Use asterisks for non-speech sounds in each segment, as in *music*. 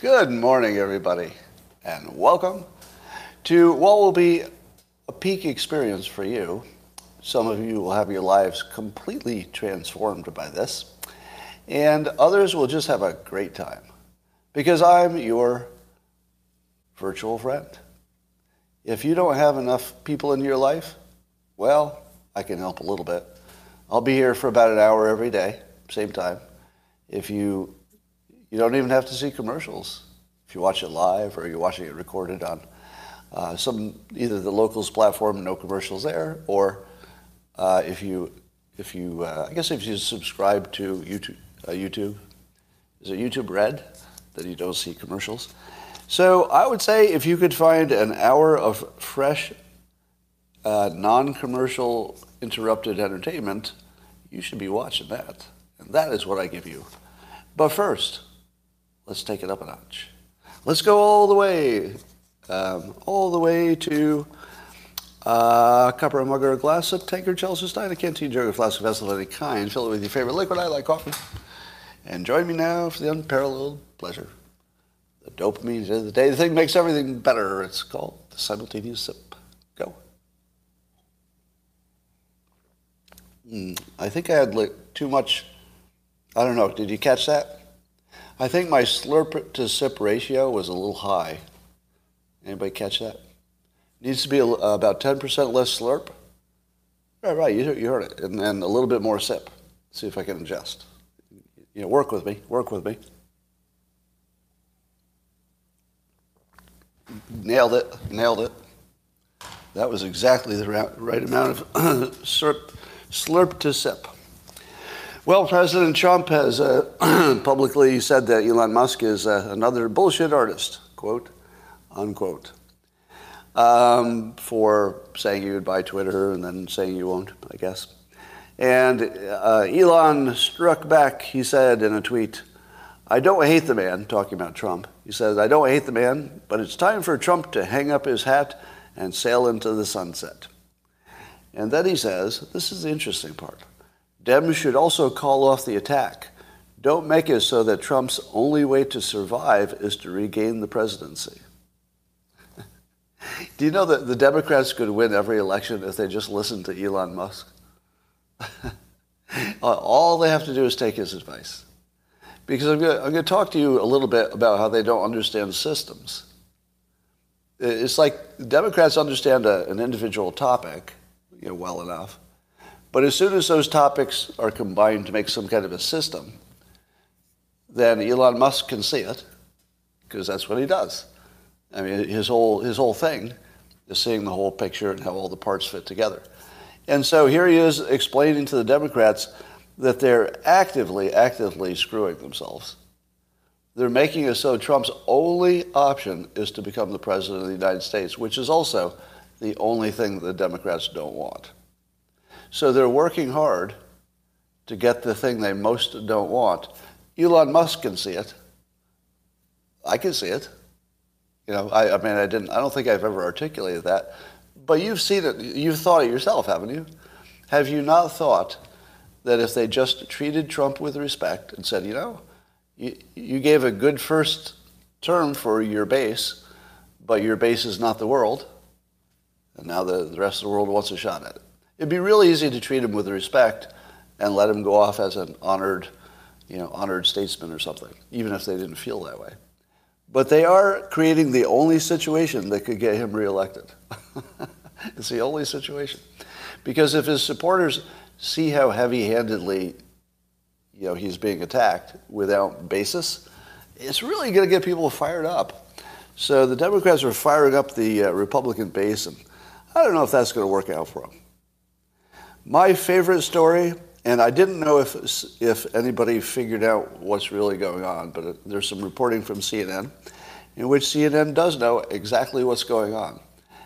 Good morning, everybody, and welcome to what will be a peak experience for you. Some of you will have your lives completely transformed by this, and others will just have a great time because I'm your virtual friend. If you don't have enough people in your life, well, I can help a little bit. I'll be here for about an hour every day, same time. If you you don't even have to see commercials. If you watch it live or you're watching it recorded on uh, some either the locals platform, no commercials there, or uh, if you if you uh, I guess if you subscribe to YouTube uh, YouTube is it YouTube Red that you don't see commercials. So I would say if you could find an hour of fresh, uh, non-commercial, interrupted entertainment, you should be watching that, and that is what I give you. But first, let's take it up a notch. Let's go all the way, um, all the way to uh, copper, or a glass, a tankard, chalice, stein, a canteen, jug, a flask, of vessel of any kind. Fill it with your favorite liquid. I like coffee. And join me now for the unparalleled pleasure. The dopamine of the day. The thing makes everything better. It's called the simultaneous sip. Go. I think I had like too much. I don't know. Did you catch that? I think my slurp to sip ratio was a little high. Anybody catch that? Needs to be a, uh, about 10% less slurp. Right, right. You, you heard it. And then a little bit more sip. See if I can adjust. You know, work with me. Work with me. Nailed it. Nailed it. That was exactly the right amount of *coughs* slurp, slurp to sip. Well, President Trump has uh, *clears throat* publicly said that Elon Musk is uh, another bullshit artist, quote, unquote, um, for saying you would buy Twitter and then saying you won't, I guess. And uh, Elon struck back, he said in a tweet, I don't hate the man, talking about Trump. He says, I don't hate the man, but it's time for Trump to hang up his hat and sail into the sunset. And then he says, this is the interesting part. Dems should also call off the attack. Don't make it so that Trump's only way to survive is to regain the presidency. *laughs* Do you know that the Democrats could win every election if they just listened to Elon Musk? *laughs* All they have to do is take his advice because I'm going, to, talk to you a little bit about how they don't understand systems. It's like Democrats understand a, an individual topic you know, well enough, but as soon as those topics are combined to make some kind of a system, then Elon Musk can see it because that's what he does. I mean, his whole, his whole thing is seeing the whole picture and how all the parts fit together. And so here he is explaining to the Democrats that they're actively, actively screwing themselves. They're making it so Trump's only option is to become the president of the United States, which is also the only thing that the Democrats don't want. So they're working hard to get the thing they most don't want. Elon Musk can see it. I can see it. You know, I, I mean, I didn't. I don't think I've ever articulated that, but you've seen it. You've thought it yourself, haven't you? Have you not thought that if they just treated Trump with respect and said, you know, you, you gave a good first term for your base, but your base is not the world, and now the, the rest of the world wants a shot at it. It'd be real easy to treat him with respect and let him go off as an honored, you know, honored statesman or something, even if they didn't feel that way. But they are creating the only situation that could get him reelected. *laughs* it's the only situation. Because if his supporters see how heavy-handedly you know, he's being attacked without basis, it's really going to get people fired up. So the Democrats are firing up the uh, Republican base, and I don't know if that's going to work out for them. My favorite story, and I didn't know if, if anybody figured out what's really going on, but there's some reporting from CNN in which CNN does know exactly what's going on.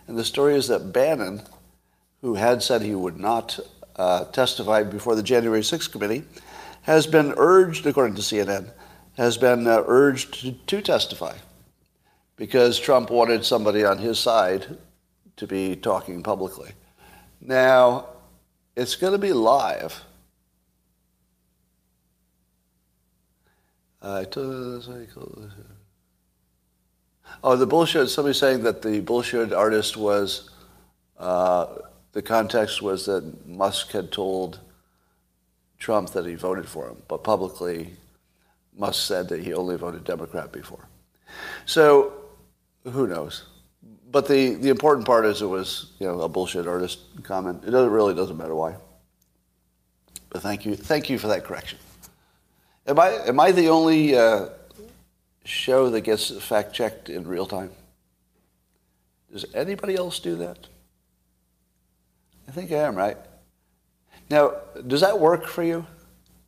And the story is that Bannon, who had said he would not uh, testified before the January 6th committee, has been urged, according to CNN, has been uh, urged to, to testify because Trump wanted somebody on his side to be talking publicly. Now, it's going to be live. Uh, oh, the bullshit. Somebody saying that the bullshit artist was uh, the context was that Musk had told Trump that he voted for him, but publicly Musk said that he only voted Democrat before. So who knows? But the, the important part is it was you know a bullshit artist comment. It doesn't, really doesn't matter why. But thank you, thank you for that correction. Am I am I the only uh, show that gets fact checked in real time? Does anybody else do that? I think I am, right? Now, does that work for you?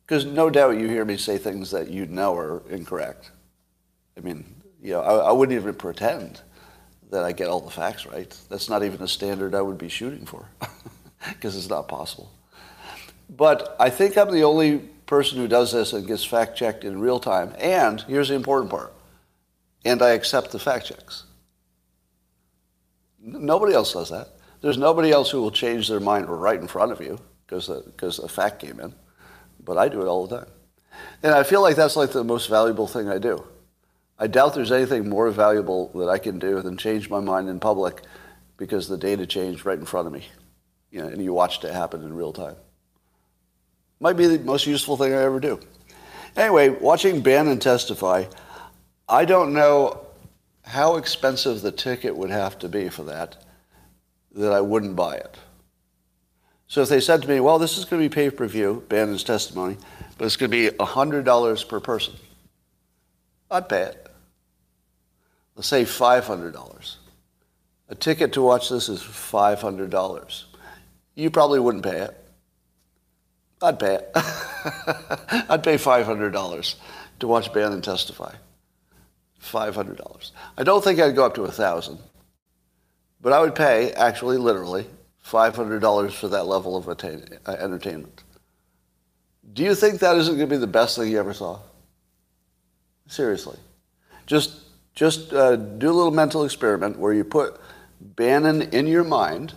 Because no doubt you hear me say things that you know are incorrect. I mean, you know, I, I wouldn't even pretend that I get all the facts right. That's not even a standard I would be shooting for, *laughs* because it's not possible. But I think I'm the only person who does this and gets fact checked in real time. And here's the important part and I accept the fact checks. Nobody else does that. There's nobody else who will change their mind right in front of you because a fact came in. But I do it all the time. And I feel like that's like the most valuable thing I do. I doubt there's anything more valuable that I can do than change my mind in public because the data changed right in front of me. You know, and you watched it happen in real time. Might be the most useful thing I ever do. Anyway, watching Bannon testify, I don't know how expensive the ticket would have to be for that that I wouldn't buy it. So if they said to me, well, this is going to be pay-per-view, Bannon's testimony, but it's going to be $100 per person, I'd pay it. Let's say $500. A ticket to watch this is $500. You probably wouldn't pay it. I'd pay it. *laughs* I'd pay $500 to watch Bannon testify. $500. I don't think I'd go up to 1000 but I would pay, actually, literally, $500 for that level of attain- uh, entertainment. Do you think that isn't going to be the best thing you ever saw? Seriously. Just, just uh, do a little mental experiment where you put Bannon in your mind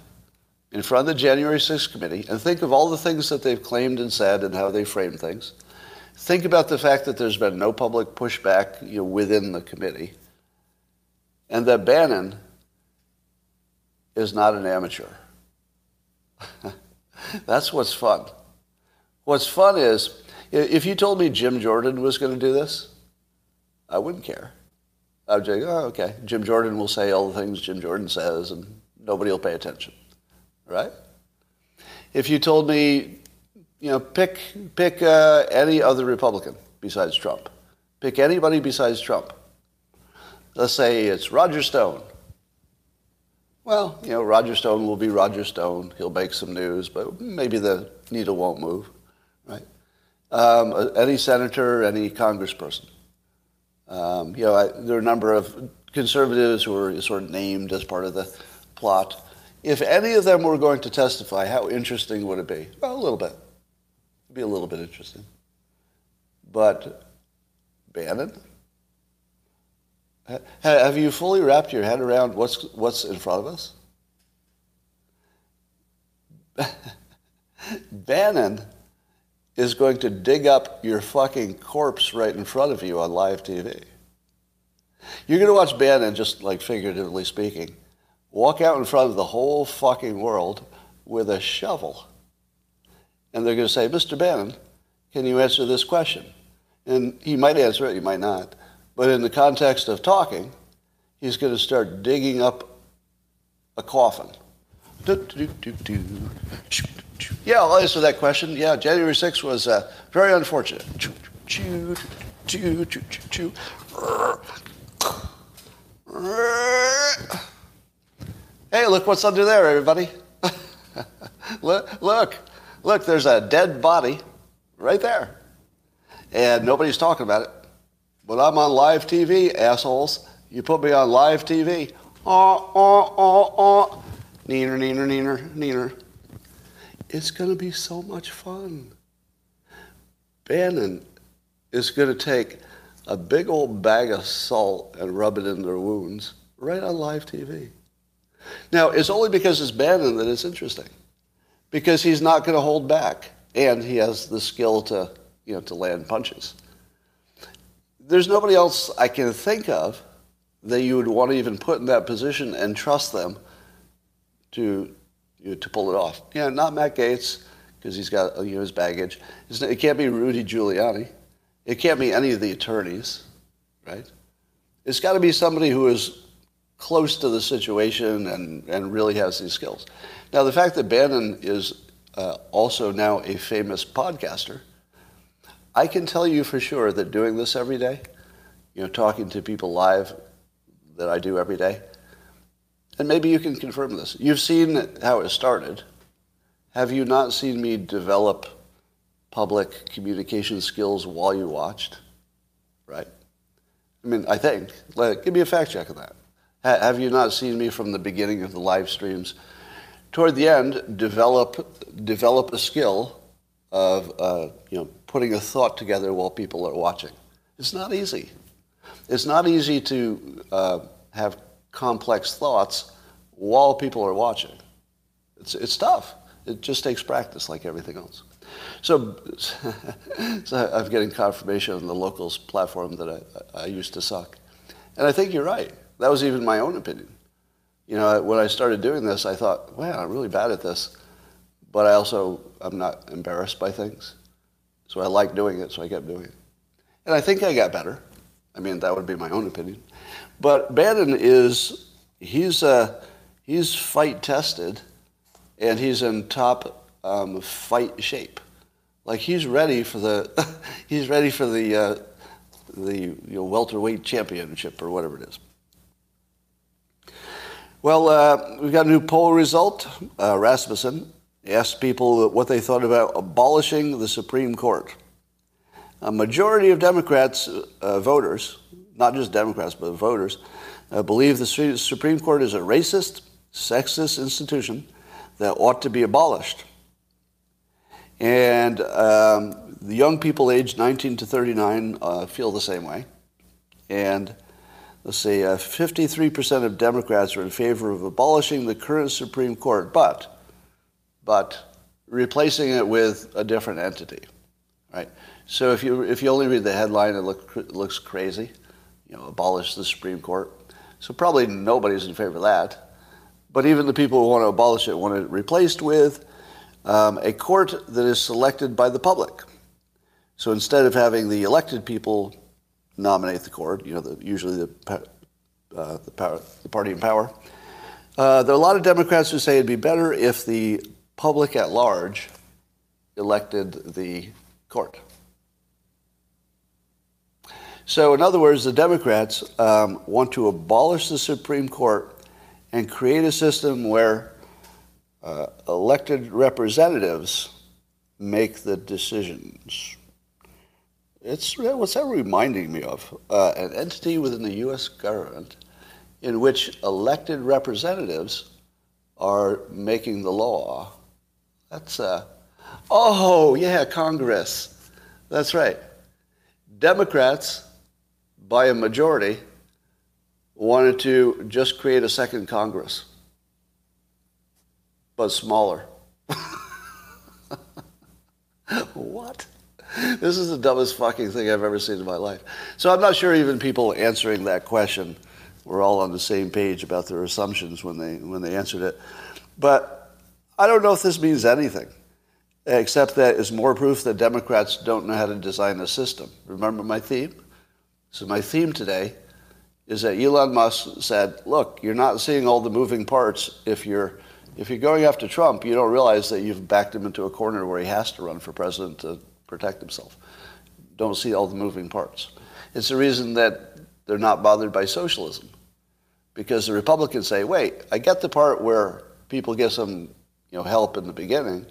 in front of the January 6th committee and think of all the things that they've claimed and said and how they framed things. Think about the fact that there's been no public pushback you know, within the committee and that Bannon is not an amateur. *laughs* That's what's fun. What's fun is if you told me Jim Jordan was going to do this, I wouldn't care. I'd say, oh, okay, Jim Jordan will say all the things Jim Jordan says and nobody will pay attention, right? If you told me, you know, pick, pick uh, any other Republican besides Trump. Pick anybody besides Trump. Let's say it's Roger Stone well, you know, Roger Stone will be Roger Stone. He'll make some news, but maybe the needle won't move, right? Um, any senator, any congressperson. Um, you know, I, there are a number of conservatives who are sort of named as part of the plot. If any of them were going to testify, how interesting would it be? Well, a little bit. It'd be a little bit interesting. But Bannon? Have you fully wrapped your head around what's, what's in front of us? *laughs* Bannon is going to dig up your fucking corpse right in front of you on live TV. You're going to watch Bannon, just like figuratively speaking, walk out in front of the whole fucking world with a shovel. And they're going to say, Mr. Bannon, can you answer this question? And he might answer it, he might not. But in the context of talking, he's going to start digging up a coffin. Yeah, I'll answer that question. Yeah, January 6th was uh, very unfortunate. Hey, look what's under there, everybody. *laughs* look, look, look, there's a dead body right there. And nobody's talking about it. But I'm on live TV, assholes. You put me on live TV. Oh, oh, oh, oh. Neener, neener, neener, neener. It's going to be so much fun. Bannon is going to take a big old bag of salt and rub it in their wounds right on live TV. Now, it's only because it's Bannon that it's interesting. Because he's not going to hold back. And he has the skill to, you know, to land punches. there's nobody else I can think of that you would want to even put in that position and trust them to you to pull it off. Yeah, not Matt Gaetz because he's got you know, his baggage. It can't be Rudy Giuliani. It can't be any of the attorneys, right? It's got to be somebody who is close to the situation and, and really has these skills. Now, the fact that Bannon is uh, also now a famous podcaster, I can tell you for sure that doing this every day, you know, talking to people live that I do every day, and maybe you can confirm this. You've seen how it started. Have you not seen me develop public communication skills while you watched? Right? I mean, I think. Give me a fact check of that. Have you not seen me from the beginning of the live streams? Toward the end, develop develop a skill of uh, you know putting a thought together while people are watching. It's not easy. It's not easy to uh, have complex thoughts while people are watching. It's, it's tough. It just takes practice like everything else. So, *laughs* so I'm getting confirmation on the locals platform that I, I used to suck. And I think you're right. That was even my own opinion. You know, when I started doing this, I thought, wow, I'm really bad at this. But I also, I'm not embarrassed by things. So I like doing it, so I kept doing it. And I think I got better. I mean, that would be my own opinion. But Bannon is, he's, uh, he's fight tested and he's in top um, fight shape. Like he's ready for the, *laughs* he's ready for the, uh, the you know, welterweight championship or whatever it is. Well, uh, we've got a new poll result. Uh, Rasmussen asked people what they thought about abolishing the Supreme Court. A majority of Democrats uh, voters, not just Democrats, but voters, uh, believe the Supreme Court is a racist, sexist institution that ought to be abolished. And um, the young people aged 19 to 39 uh, feel the same way. And let's see, uh, 53% of Democrats are in favor of abolishing the current Supreme Court, but, but replacing it with a different entity, right? So if you, if you only read the headline, it, look, looks crazy, you know, abolish the Supreme Court. So probably nobody's in favor of that. But even the people who want to abolish it want it replaced with um, a court that is selected by the public. So instead of having the elected people nominate the court, you know, the, usually the, uh, the, power, the, party in power, uh, there are a lot of Democrats who say it'd be better if the public at large elected the court. So, in other words, the Democrats um, want to abolish the Supreme Court and create a system where uh, elected representatives make the decisions. It's what's that reminding me of? Uh, an entity within the U.S. government in which elected representatives are making the law. That's uh, oh yeah, Congress. That's right. Democrats, by a majority, wanted to just create a second Congress, but smaller. *laughs* what? This is the dumbest fucking thing I've ever seen in my life. So I'm not sure even people answering that question were all on the same page about their assumptions when they when they answered it. But I don't know if this means anything, except that it's more proof that Democrats don't know how to design a system. Remember my theme? So my theme today is that Elon Musk said, look, you're not seeing all the moving parts. If you're, if you're going after Trump, you don't realize that you've backed him into a corner where he has to run for president to protect himself. Don't see all the moving parts. It's the reason that they're not bothered by socialism. Because the Republicans say, wait, I get the part where people get some you know, help in the beginning,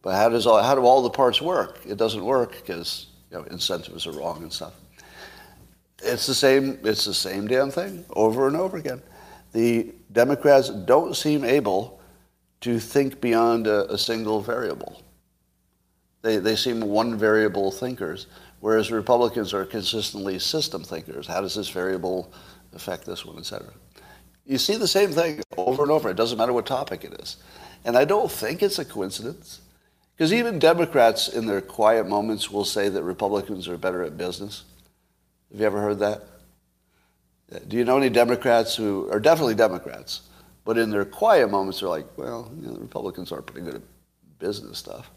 but how, does all, how do all the parts work? It doesn't work because you know, incentives are wrong and stuff. It's the same. It's the same damn thing over and over again. The Democrats don't seem able to think beyond a, a single variable. They, they seem one variable thinkers, whereas Republicans are consistently system thinkers. How does this variable affect this one, et cetera? You see the same thing over and over. It doesn't matter what topic it is. And I don't think it's a coincidence. Because even Democrats in their quiet moments will say that Republicans are better at business. Have you ever heard that? Do you know any Democrats who are definitely Democrats, but in their quiet moments they're like, well, you know, the Republicans are pretty good at business stuff.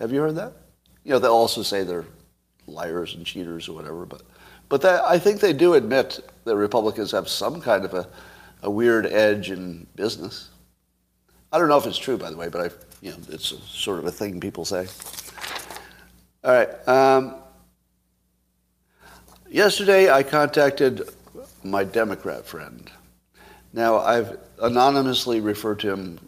Have you heard that? You know, they'll also say they're liars and cheaters or whatever, but but that, I think they do admit that Republicans have some kind of a, a weird edge in business. I don't know if it's true, by the way, but I, you know, it's a, sort of a thing people say. All right. Um, yesterday, I contacted my Democrat friend. Now, I've anonymously referred to him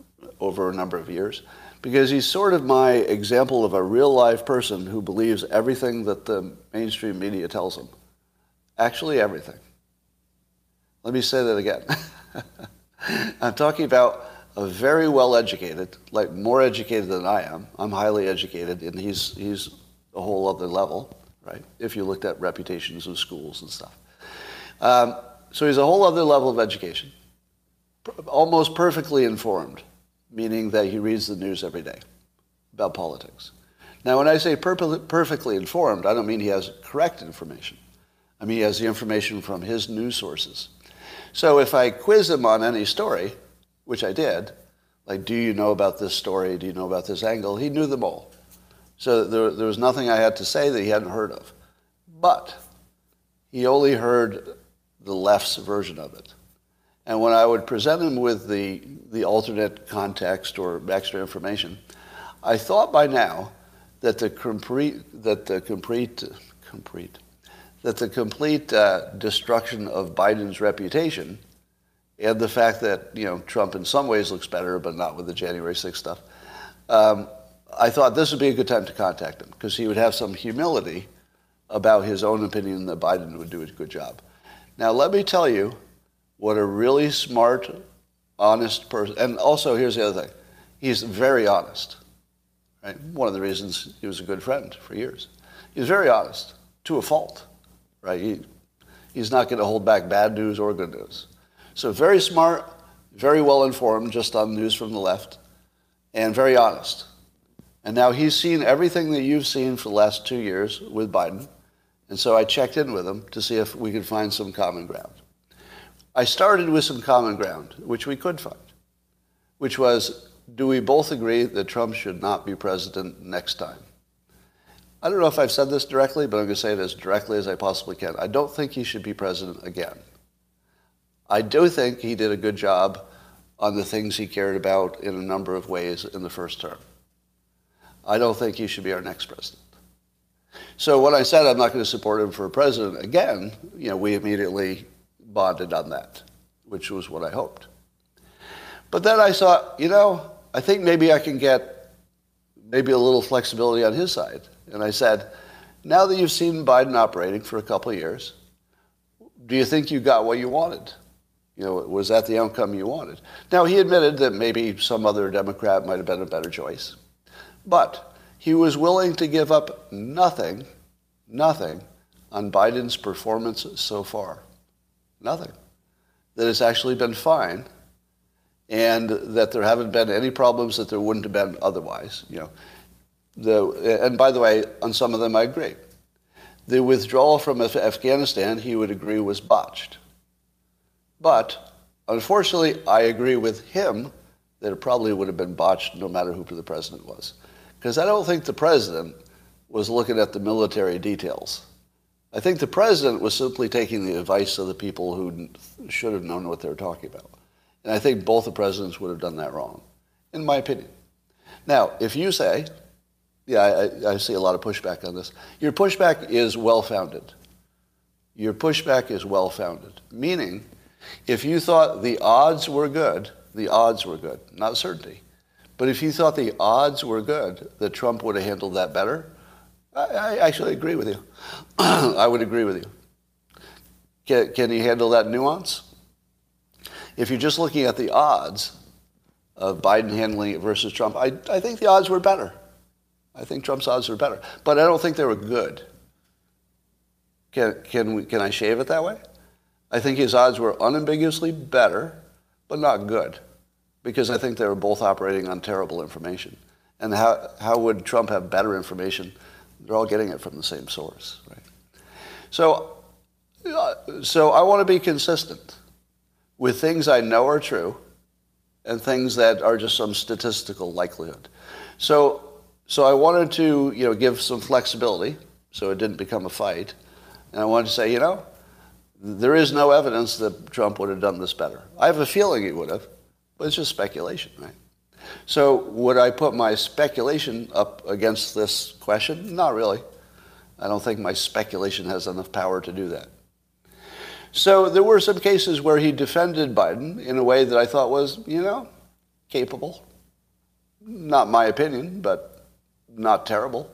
over a number of years because he's sort of my example of a real life person who believes everything that the mainstream media tells him. Actually, everything. Let me say that again. *laughs* I'm talking about a very well educated, like more educated than I am. I'm highly educated, and he's, he's a whole other level, right? If you looked at reputations of schools and stuff. Um, so he's a whole other level of education, almost perfectly informed, meaning that he reads the news every day about politics. Now, when I say per- perfectly informed, I don't mean he has correct information. I mean, he has the information from his news sources. So if I quiz him on any story, which I did, like, do you know about this story? Do you know about this angle? He knew them all. So there, there was nothing I had to say that he hadn't heard of. But he only heard the left's version of it. And when I would present him with the, the alternate context or extra information, I thought by now that the complete, that the complete, complete, that the complete uh, destruction of Biden's reputation and the fact that you know Trump in some ways looks better, but not with the January 6th stuff. Um, I thought this would be a good time to contact him because he would have some humility about his own opinion that Biden would do a good job. Now, let me tell you what a really smart, honest person, and also here's the other thing he's very honest. Right? One of the reasons he was a good friend for years. He's very honest to a fault right? He, he's not going to hold back bad news or good news. So very smart, very well informed, just on news from the left, and very honest. And now he's seen everything that you've seen for the last two years with Biden. And so I checked in with him to see if we could find some common ground. I started with some common ground, which we could find, which was do we both agree that Trump should not be president next time? I don't know if I've said this directly, but I'm going to say it as directly as I possibly can. I don't think he should be president again. I do think he did a good job on the things he cared about in a number of ways in the first term. I don't think he should be our next president. So when I said I'm not going to support him for president again, you know, we immediately bonded on that, which was what I hoped. But then I thought, you know, I think maybe I can get maybe a little flexibility on his side. And I said, now that you've seen Biden operating for a couple of years, do you think you got what you wanted? You know, was that the outcome you wanted? Now, he admitted that maybe some other Democrat might have been a better choice. But he was willing to give up nothing, nothing on Biden's performance so far. Nothing. That it's actually been fine and that there haven't been any problems that there wouldn't have been otherwise. You know, the, and by the way, on some of them I agree. The withdrawal from Afghanistan, he would agree, was botched. But unfortunately, I agree with him that it probably would have been botched no matter who the president was. Because I don't think the president was looking at the military details. I think the president was simply taking the advice of the people who should have known what they were talking about. And I think both the presidents would have done that wrong, in my opinion. Now, if you say, yeah, I, I, see a lot of pushback on this. Your pushback is well founded. Your pushback is well founded. Meaning, if you thought the odds were good, the odds were good, not certainty. But if you thought the odds were good that Trump would have handled that better, I, I actually agree with you. *clears throat* I would agree with you. Can, can he handle that nuance? If you're just looking at the odds of Biden handling it versus Trump, I, I think the odds were better. I think Trump's odds were better, but I don't think they were good. Can, can, we, can I shave it that way? I think his odds were unambiguously better, but not good, because I think they were both operating on terrible information. And how, how would Trump have better information? They're all getting it from the same source, right? So Uh, So I want to be consistent with things I know are true and things that are just some statistical likelihood. So, so I wanted to, you know, give some flexibility so it didn't become a fight. And I wanted to say, you know, there is no evidence that Trump would have done this better. I have a feeling he would have, but it's just speculation, right? So would I put my speculation up against this question? Not really. I don't think my speculation has enough power to do that. So there were some cases where he defended Biden in a way that I thought was, you know, capable. Not my opinion, but not terrible.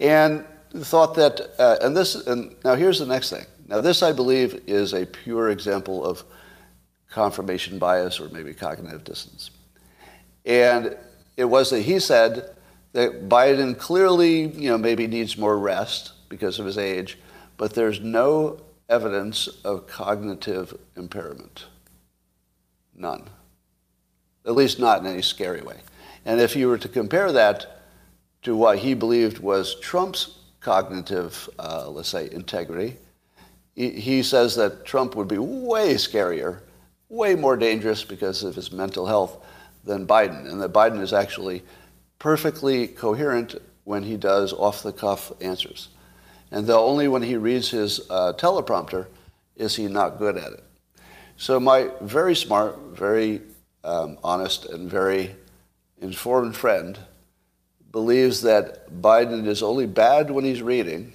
And thought that, uh, and this, and now here's the next thing. Now this, I believe, is a pure example of confirmation bias or maybe cognitive dissonance. And it was that he said that Biden clearly, you know, maybe needs more rest because of his age, but there's no evidence of cognitive impairment. None. At least not in any scary way. And if you were to compare that to what he believed was Trump's cognitive, uh, let's say, integrity, he, he says that Trump would be way scarier, way more dangerous because of his mental health than Biden, and that Biden is actually perfectly coherent when he does off the cuff answers. And though only when he reads his uh, teleprompter is he not good at it. So my very smart, very um, honest, and very informed friend believes that Biden is only bad when he's reading,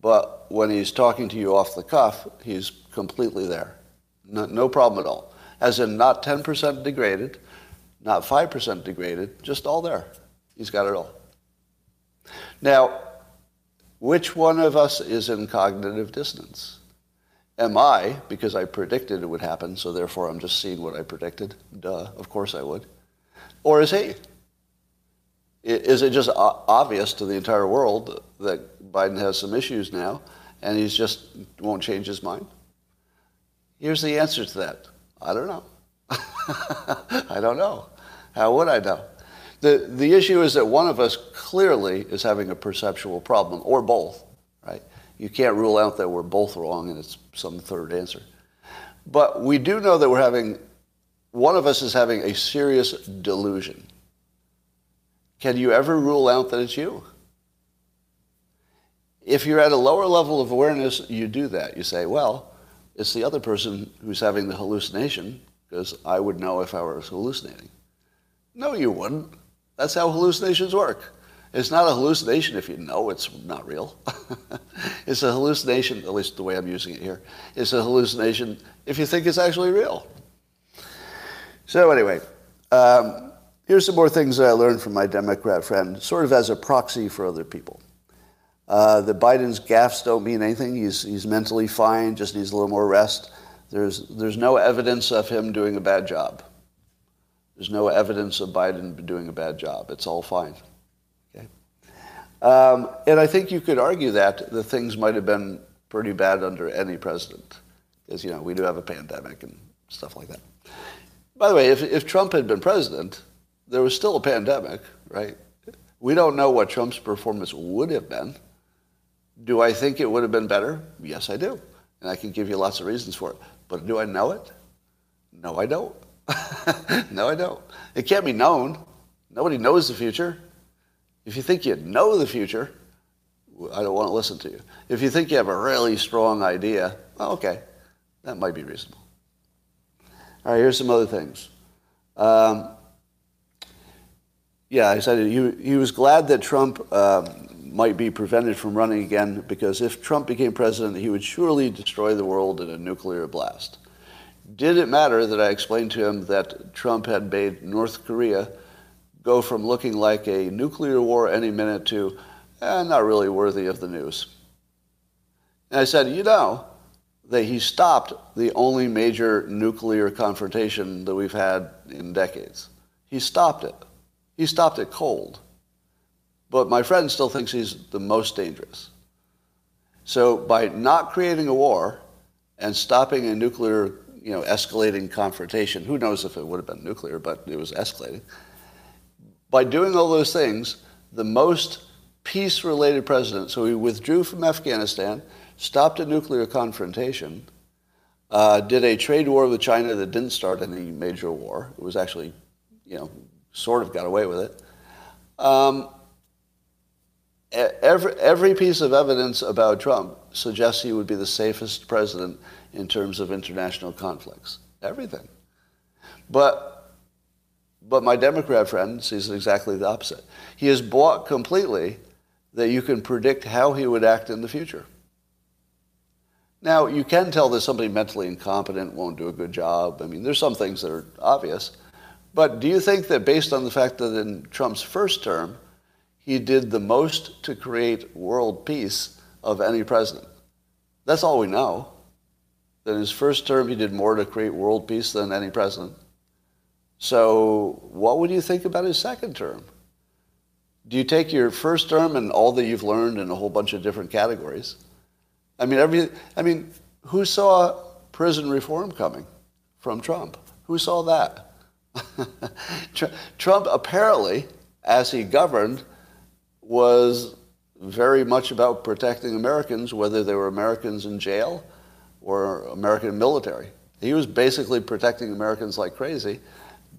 but when he's talking to you off the cuff, he's completely there. No, no problem at all. As in, not 10% degraded, not 5% degraded, just all there. He's got it all. Now, which one of us is in cognitive dissonance? Am I, because I predicted it would happen, so therefore I'm just seeing what I predicted? Duh, of course I would. Or is he? Is it just obvious to the entire world that Biden has some issues now and he just won't change his mind? Here's the answer to that. I don't know. *laughs* I don't know. How would I know? The, the issue is that one of us clearly is having a perceptual problem, or both, right? You can't rule out that we're both wrong and it's some third answer. But we do know that we're having, one of us is having a serious delusion. Can you ever rule out that it's you? If you're at a lower level of awareness, you do that. You say, well, it's the other person who's having the hallucination because I would know if I was hallucinating. No, you wouldn't. That's how hallucinations work. It's not a hallucination if you know it's not real. *laughs* it's a hallucination, at least the way I'm using it here. It's a hallucination if you think it's actually real. So anyway, um, here's some more things that I learned from my Democrat friend, sort of as a proxy for other people. Uh, the Biden's gaffes don't mean anything. He's, he's mentally fine, just needs a little more rest. There's, there's no evidence of him doing a bad job. There's no evidence of Biden doing a bad job. It's all fine. Okay? Um, and I think you could argue that the things might have been pretty bad under any president, because you know we do have a pandemic and stuff like that. By the way, if, if Trump had been president, there was still a pandemic, right? We don't know what Trump's performance would have been. Do I think it would have been better? Yes, I do. And I can give you lots of reasons for it. But do I know it? No, I don't. *laughs* no, I don't. It can't be known. Nobody knows the future. If you think you know the future, I don't want to listen to you. If you think you have a really strong idea, well, okay, that might be reasonable. All right, here's some other things. Um, yeah, I said he, he was glad that Trump um, might be prevented from running again because if Trump became president, he would surely destroy the world in a nuclear blast. Did it matter that I explained to him that Trump had made North Korea go from looking like a nuclear war any minute to eh, not really worthy of the news? And I said, you know, that he stopped the only major nuclear confrontation that we've had in decades. He stopped it. He stopped it cold. But my friend still thinks he's the most dangerous. So by not creating a war and stopping a nuclear, you know, escalating confrontation, who knows if it would have been nuclear, but it was escalating. By doing all those things, the most peace-related president. So he withdrew from Afghanistan, stopped a nuclear confrontation, uh, did a trade war with China that didn't start any major war. It was actually, you know, sort of got away with it. Um, every, every piece of evidence about Trump suggests he would be the safest president in terms of international conflicts. Everything. But, but my Democrat friend sees exactly the opposite. He is bought completely that you can predict how he would act in the future. Now, you can tell that somebody mentally incompetent won't do a good job. I mean, there's some things that are obvious. But do you think that based on the fact that in Trump's first term, he did the most to create world peace of any president? That's all we know. That in his first term, he did more to create world peace than any president. So, what would you think about his second term? Do you take your first term and all that you've learned in a whole bunch of different categories? I mean, every, I mean, who saw prison reform coming from Trump? Who saw that? *laughs* Trump apparently, as he governed, was very much about protecting Americans, whether they were Americans in jail or American military. He was basically protecting Americans like crazy.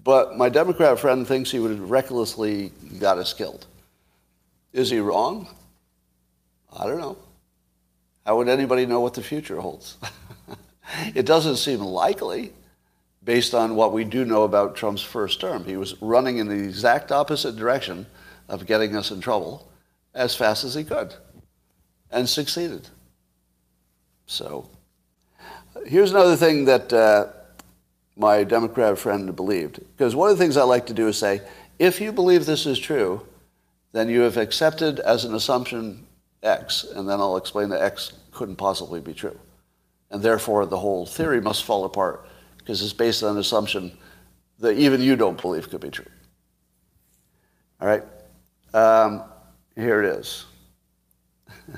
But my Democrat friend thinks he would have recklessly got us killed. Is he wrong? I don't know. How would anybody know what the future holds? *laughs* it doesn't seem likely based on what we do know about Trump's first term. He was running in the exact opposite direction of getting us in trouble as fast as he could and succeeded. So here's another thing that uh, my Democrat friend believed. Because one of the things I like to do is say, if you believe this is true, then you have accepted as an assumption X, and then I'll explain that X couldn't possibly be true. And therefore, the whole theory must fall apart because it's based on an assumption that even you don't believe could be true. All right? Um, here it is. *laughs*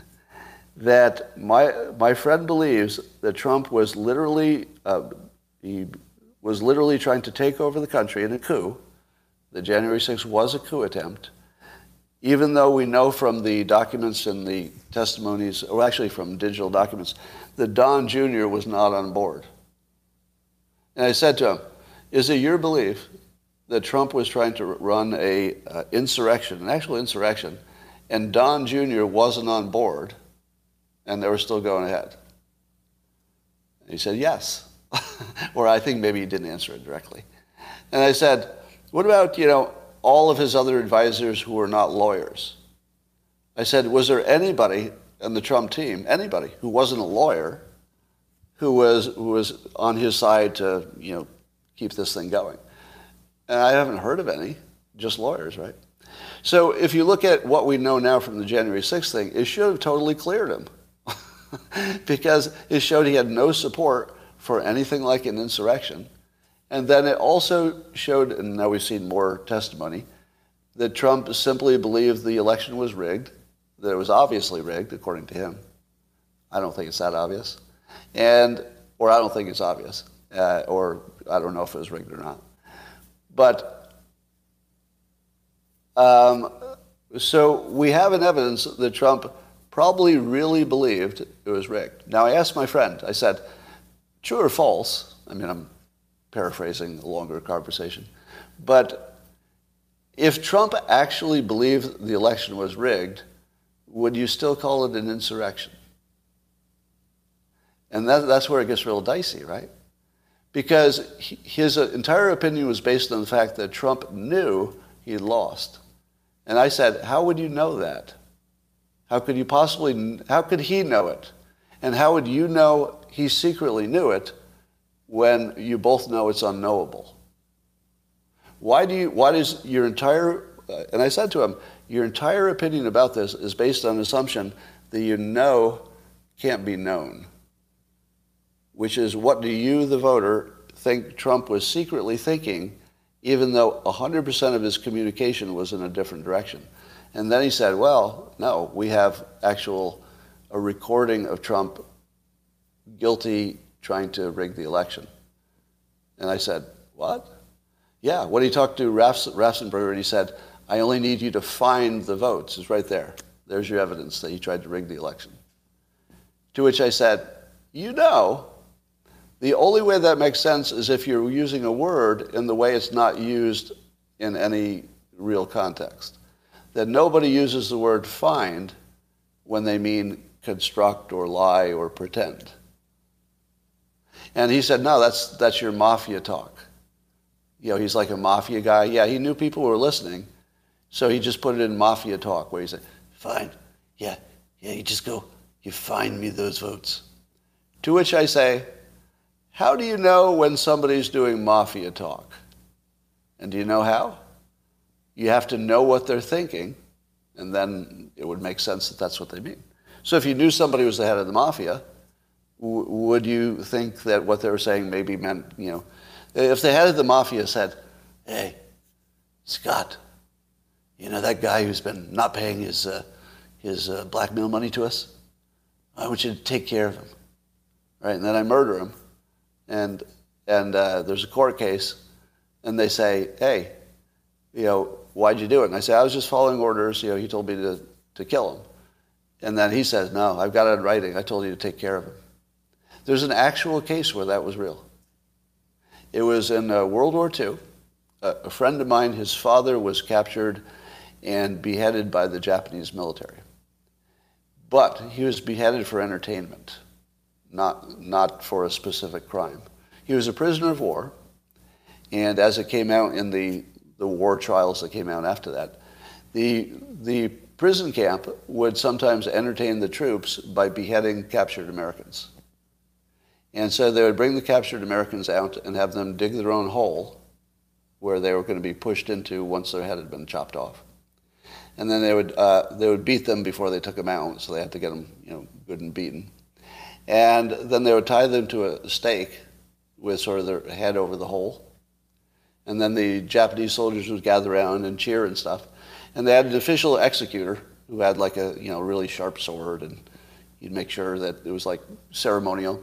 that my, my friend believes that Trump was literally, uh, he was literally trying to take over the country in a coup. The January 6th was a coup attempt even though we know from the documents and the testimonies, or actually from digital documents, that Don Jr. was not on board. And I said to him, is it your belief that Trump was trying to run a uh, insurrection, an actual insurrection, and Don Jr. wasn't on board, and they were still going ahead? And he said, yes. *laughs* or I think maybe he didn't answer it directly. And I said, what about, you know, all of his other advisors who were not lawyers. I said, was there anybody on the Trump team, anybody who wasn't a lawyer, who was, who was on his side to, you know, keep this thing going? And I haven't heard of any, just lawyers, right? So if you look at what we know now from the January 6th thing, it should have totally cleared him. *laughs* because it showed he had no support for anything like an insurrection. And then it also showed, and now we've seen more testimony, that Trump simply believed the election was rigged, that it was obviously rigged, according to him. I don't think it's that obvious. And, or I don't think it's obvious, uh, or I don't know if it was rigged or not. But, um, so we have an evidence that Trump probably really believed it was rigged. Now, I asked my friend, I said, true or false? I mean, I'm paraphrasing a longer conversation. But if Trump actually believed the election was rigged, would you still call it an insurrection? And that, that's where it gets real dicey, right? Because his entire opinion was based on the fact that Trump knew he lost. And I said, how would you know that? How could you possibly, how could he know it? And how would you know he secretly knew it when you both know it's unknowable? Why do you, why does your entire, uh, and I said to him, your entire opinion about this is based on an assumption that you know can't be known, which is what do you, the voter, think Trump was secretly thinking, even though 100% of his communication was in a different direction? And then he said, well, no, we have actual, a recording of Trump guilty trying to rig the election. And I said, What? Yeah, when he talked to Raffensperger and he said, I only need you to find the votes, it's right there. There's your evidence that he tried to rig the election. To which I said, you know, the only way that makes sense is if you're using a word in the way it's not used in any real context. That nobody uses the word find when they mean construct or lie or pretend. And he said, no, that's, that's your mafia talk. You know, he's like a mafia guy. Yeah, he knew people were listening, so he just put it in mafia talk where he said, fine, yeah, yeah, you just go, you find me those votes. To which I say, how do you know when somebody's doing mafia talk? And do you know how? You have to know what they're thinking, and then it would make sense that that's what they mean. So if you knew somebody was the head of the mafia, w- would you think that what they were saying maybe meant, you know, if the head of the mafia said, hey, Scott, you know that guy who's been not paying his, uh, his uh, blackmail money to us? I want you to take care of him. Right? And then I murder him. And, and uh, there's a court case, and they say, hey, you know, why'd you do it? And I say, I was just following orders. You know, he told me to, to kill him. And then he says, no, I've got it in writing. I told you to take care of him. There's an actual case where that was real. It was in uh, World War II. A friend of mine, his father was captured and beheaded by the Japanese military. But he was beheaded for entertainment, not, not for a specific crime. He was a prisoner of war, and as it came out in the, the war trials that came out after that, the, the prison camp would sometimes entertain the troops by beheading captured Americans. And so they would bring the captured Americans out and have them dig their own hole where they were going to be pushed into once their head had been chopped off. And then they would, uh, they would beat them before they took them out, so they had to get them you know, good and beaten. And then they would tie them to a stake with sort of their head over the hole. And then the Japanese soldiers would gather around and cheer and stuff. And they had an official executor who had like a you know really sharp sword, and he'd make sure that it was like ceremonial.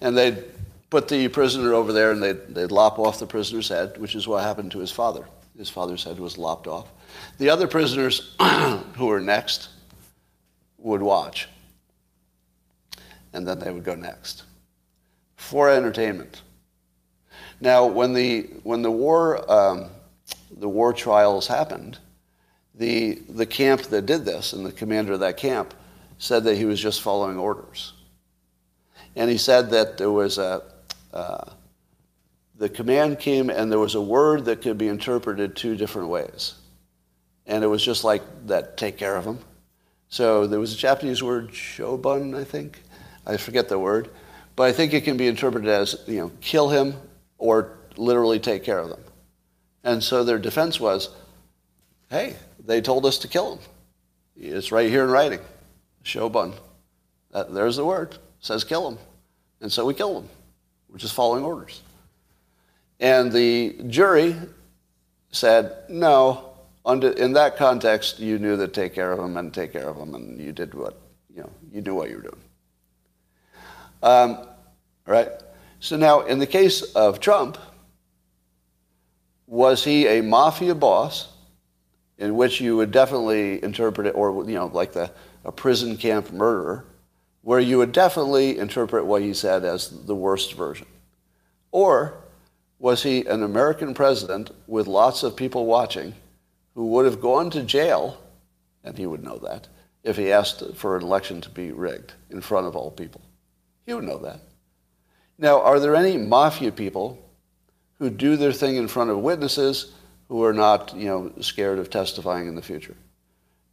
And they'd put the prisoner over there, and they'd, they'd lop off the prisoner's head, which is what happened to his father. His father's head was lopped off. The other prisoners *coughs* who were next would watch, and then they would go next for entertainment. Now, when the when the war um, the war trials happened, the, the camp that did this and the commander of that camp said that he was just following orders. And he said that there was a, uh, the command came and there was a word that could be interpreted two different ways. And it was just like that, take care of him. So there was a Japanese word, shobun, I think. I forget the word. But I think it can be interpreted as, you know, kill him or literally take care of them. And so their defense was, hey, they told us to kill him. It's right here in writing. Shobun. That, there's the word. It says kill him. And so we killed him. We're just following orders. And the jury said, no, under, in that context, you knew to take care of him and take care of him, and you did what, you know, you knew what you were doing. Um, right? So now, in the case of Trump, was he a mafia boss in which you would definitely interpret it, or you know, like the a prison camp murderer, where you would definitely interpret what he said as the worst version, or was he an American president with lots of people watching, who would have gone to jail, and he would know that if he asked for an election to be rigged in front of all people, he would know that. Now, are there any mafia people who do their thing in front of witnesses? who are not, you know, scared of testifying in the future.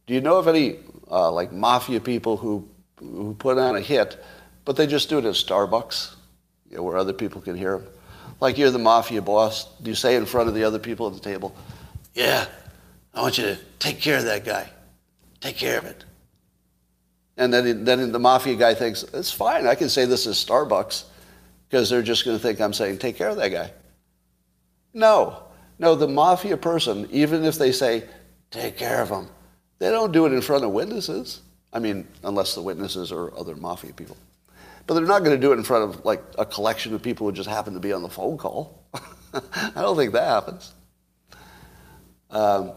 Do you know of any uh, like mafia people who who put on a hit, but they just do it at Starbucks, you know, where other people can hear them? Like you're the mafia boss. Do you say in front of the other people at the table, "Yeah, I want you to take care of that guy. Take care of it." And then, then the mafia guy thinks, it's fine. I can say this is Starbucks because they're just going to think I'm saying, take care of that guy. No. No, the mafia person, even if they say, take care of him, they don't do it in front of witnesses. I mean, unless the witnesses are other mafia people. But they're not going to do it in front of like a collection of people who just happen to be on the phone call. *laughs* I don't think that happens. Um,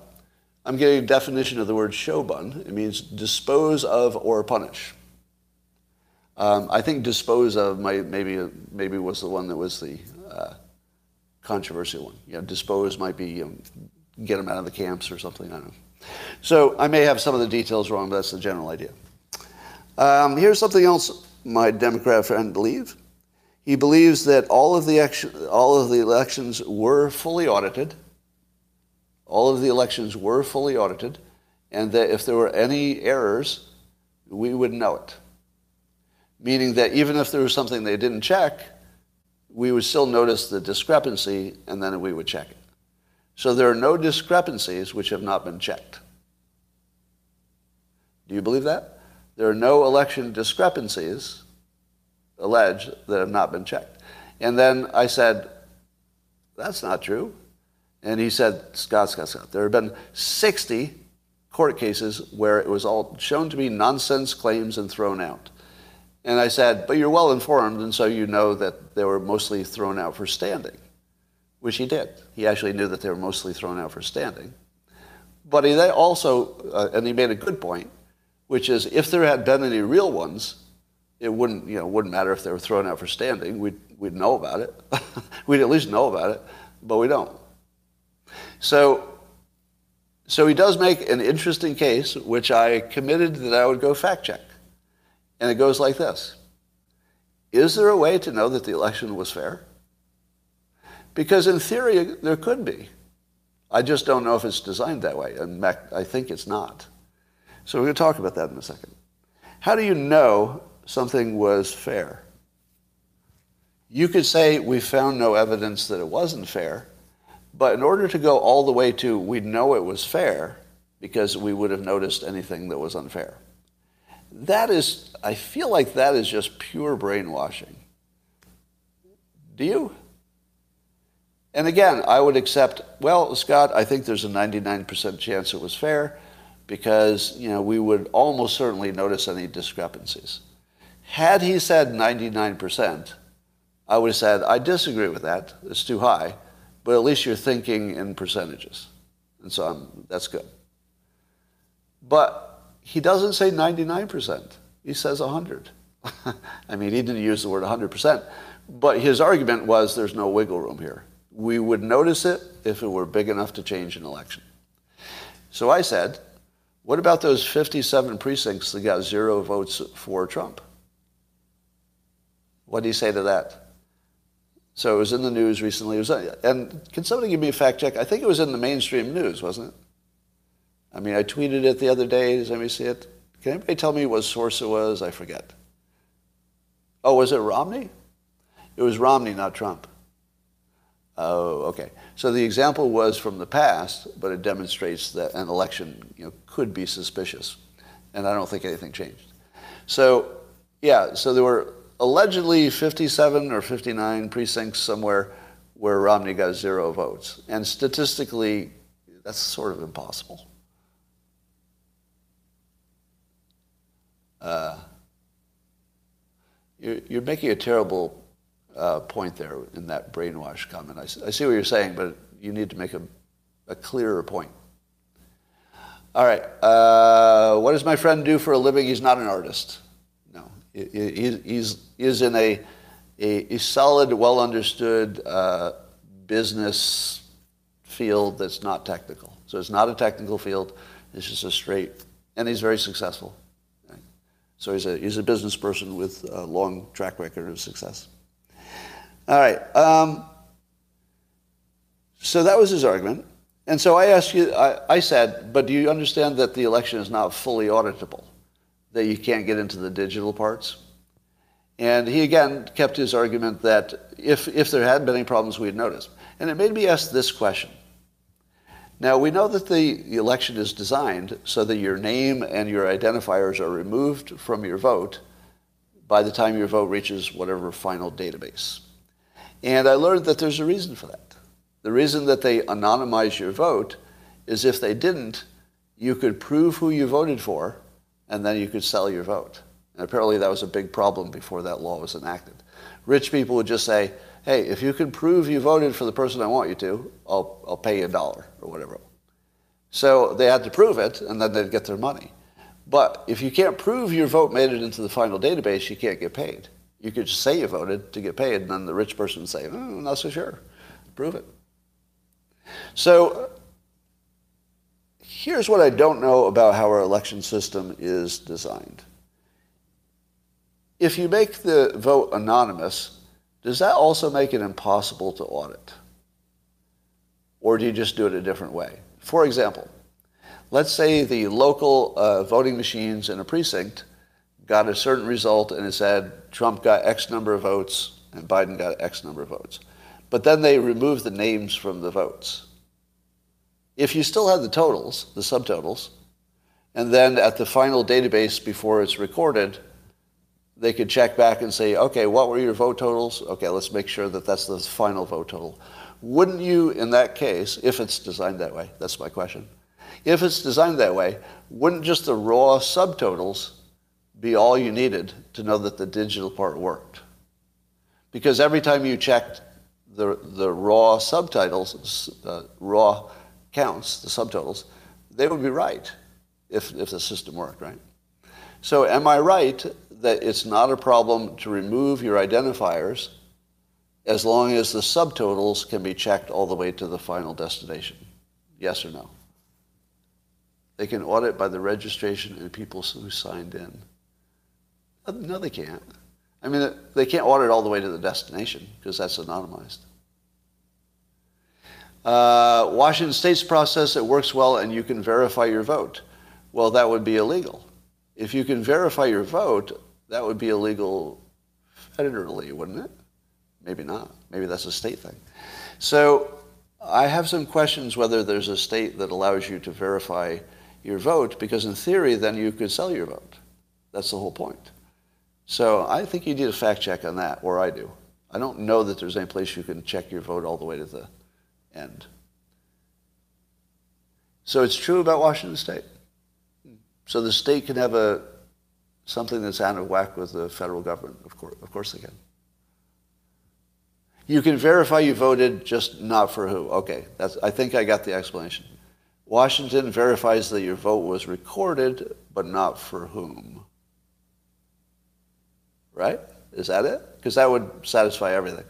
I'm getting a definition of the word shobun. It means dispose of or punish. Um, I think dispose of might, maybe maybe was the one that was the uh, controversial one. You know, dispose might be you know, get them out of the camps or something. I don't know. So I may have some of the details wrong, but that's the general idea. Um, here's something else my Democrat friend believes. He believes that all of the action, all of the elections were fully audited. All of the elections were fully audited, and that if there were any errors, we would know it. Meaning that even if there was something they didn't check, we would still notice the discrepancy, and then we would check it. So there are no discrepancies which have not been checked. Do you believe that? There are no election discrepancies alleged that have not been checked. And then I said, that's not true. And he said, Scott, Scott, Scott, there have been 60 court cases where it was all shown to be nonsense claims and thrown out. And I said, but you're well informed, and so you know that they were mostly thrown out for standing, which he did. He actually knew that they were mostly thrown out for standing. But he also, uh, and he made a good point, which is if there had been any real ones, it wouldn't, you know, wouldn't matter if they were thrown out for standing. We'd, we'd know about it. *laughs* we'd at least know about it, but we don't. So, so he does make an interesting case, which I committed that I would go fact check. And it goes like this. Is there a way to know that the election was fair? Because in theory, there could be. I just don't know if it's designed that way. And I think it's not. So we're going to talk about that in a second. How do you know something was fair. You could say we found no evidence that it wasn't fair, but in order to go all the way to we know it was fair because we would have noticed anything that was unfair. That is, I feel like that is just pure brainwashing. Do you? And again, I would accept, well, Scott, I think there's a 99% chance it was fair because, you know, we would almost certainly notice any discrepancies. Had he said 99%, I would have said, I disagree with that. It's too high. But at least you're thinking in percentages. And so I'm, that's good. But he doesn't say 99%. He says 100. *laughs* I mean, he didn't use the word 100%. But his argument was there's no wiggle room here. We would notice it if it were big enough to change an election. So I said, what about those 57 precincts that got zero votes for Trump? What do you say to that? So it was in the news recently. Was, uh, and can somebody give me a fact check? I think it was in the mainstream news, wasn't it? I mean, I tweeted it the other day. Does anybody see it? Can anybody tell me what source it was? I forget. Oh, was it Romney? It was Romney, not Trump. Oh, okay. So the example was from the past, but it demonstrates that an election you know, could be suspicious. And I don't think anything changed. So, yeah, so there were allegedly 57 or 59 precincts somewhere where Romney got zero votes. And statistically, that's sort of impossible. Uh, you're, you're, making a terrible uh, point there in that brainwash comment. I, I, see what you're saying, but you need to make a, a clearer point. All right. Uh, what does my friend do for a living? He's not an artist. He, he's, in a, a, a solid, well understood uh, business field that's not technical. So it's not a technical field, it's just a straight, and he's very successful. So he's a, he's a business person with a long track record of success. All right. Um, so that was his argument. And so I asked you, I, I said, but do you understand that the election is not fully auditable? That you can't get into the digital parts. And he again kept his argument that if, if there had been any problems, we'd notice. And it made me ask this question. Now, we know that the election is designed so that your name and your identifiers are removed from your vote by the time your vote reaches whatever final database. And I learned that there's a reason for that. The reason that they anonymize your vote is if they didn't, you could prove who you voted for and then you could sell your vote. And apparently that was a big problem before that law was enacted. Rich people would just say, hey, if you can prove you voted for the person I want you to, I'll, I'll pay you a dollar or whatever. So they had to prove it, and then they'd get their money. But if you can't prove your vote made it into the final database, you can't get paid. You could just say you voted to get paid, and then the rich person would say, oh, I'm not so sure. Prove it. So here's what I don't know about how our election system is designed. If you make the vote anonymous, does that also make it impossible to audit? Or do you just do it a different way? For example, let's say the local uh, voting machines in a precinct got a certain result and it said Trump got X number of votes and Biden got X number of votes. But then they removed the names from the votes. If you still had the totals, the subtotals, and then at the final database before it's recorded, they could check back and say, okay, what were your vote totals? Okay, let's make sure that that's the final vote total. Wouldn't you, in that case, if it's designed that way, that's my question, if it's designed that way, wouldn't just the raw subtotals be all you needed to know that the digital part worked? Because every time you checked the, the raw subtitles, uh, raw counts, the subtotals, they would be right if, if the system worked, right? So am I right that it's not a problem to remove your identifiers as long as the subtotals can be checked all the way to the final destination? Yes or no? They can audit by the registration and people who signed in. No, they can't. I mean, they can't audit all the way to the destination because that's anonymized. Uh, Washington State's process, it works well and you can verify your vote. Well, that would be illegal. If you can verify your vote, that would be illegal federally, wouldn't it? Maybe not. Maybe that's a state thing. So I have some questions whether there's a state that allows you to verify your vote, because in theory, then you could sell your vote. That's the whole point. So I think you need a fact check on that, or I do. I don't know that there's any place you can check your vote all the way to the end. So it's true about Washington State. So the state can have a something that's out of whack with the federal government. Of course, of course they can. You can verify you voted, just not for who. Okay, that's, I think I got the explanation. Washington verifies that your vote was recorded, but not for whom. Right? Is that it? Because that would satisfy everything.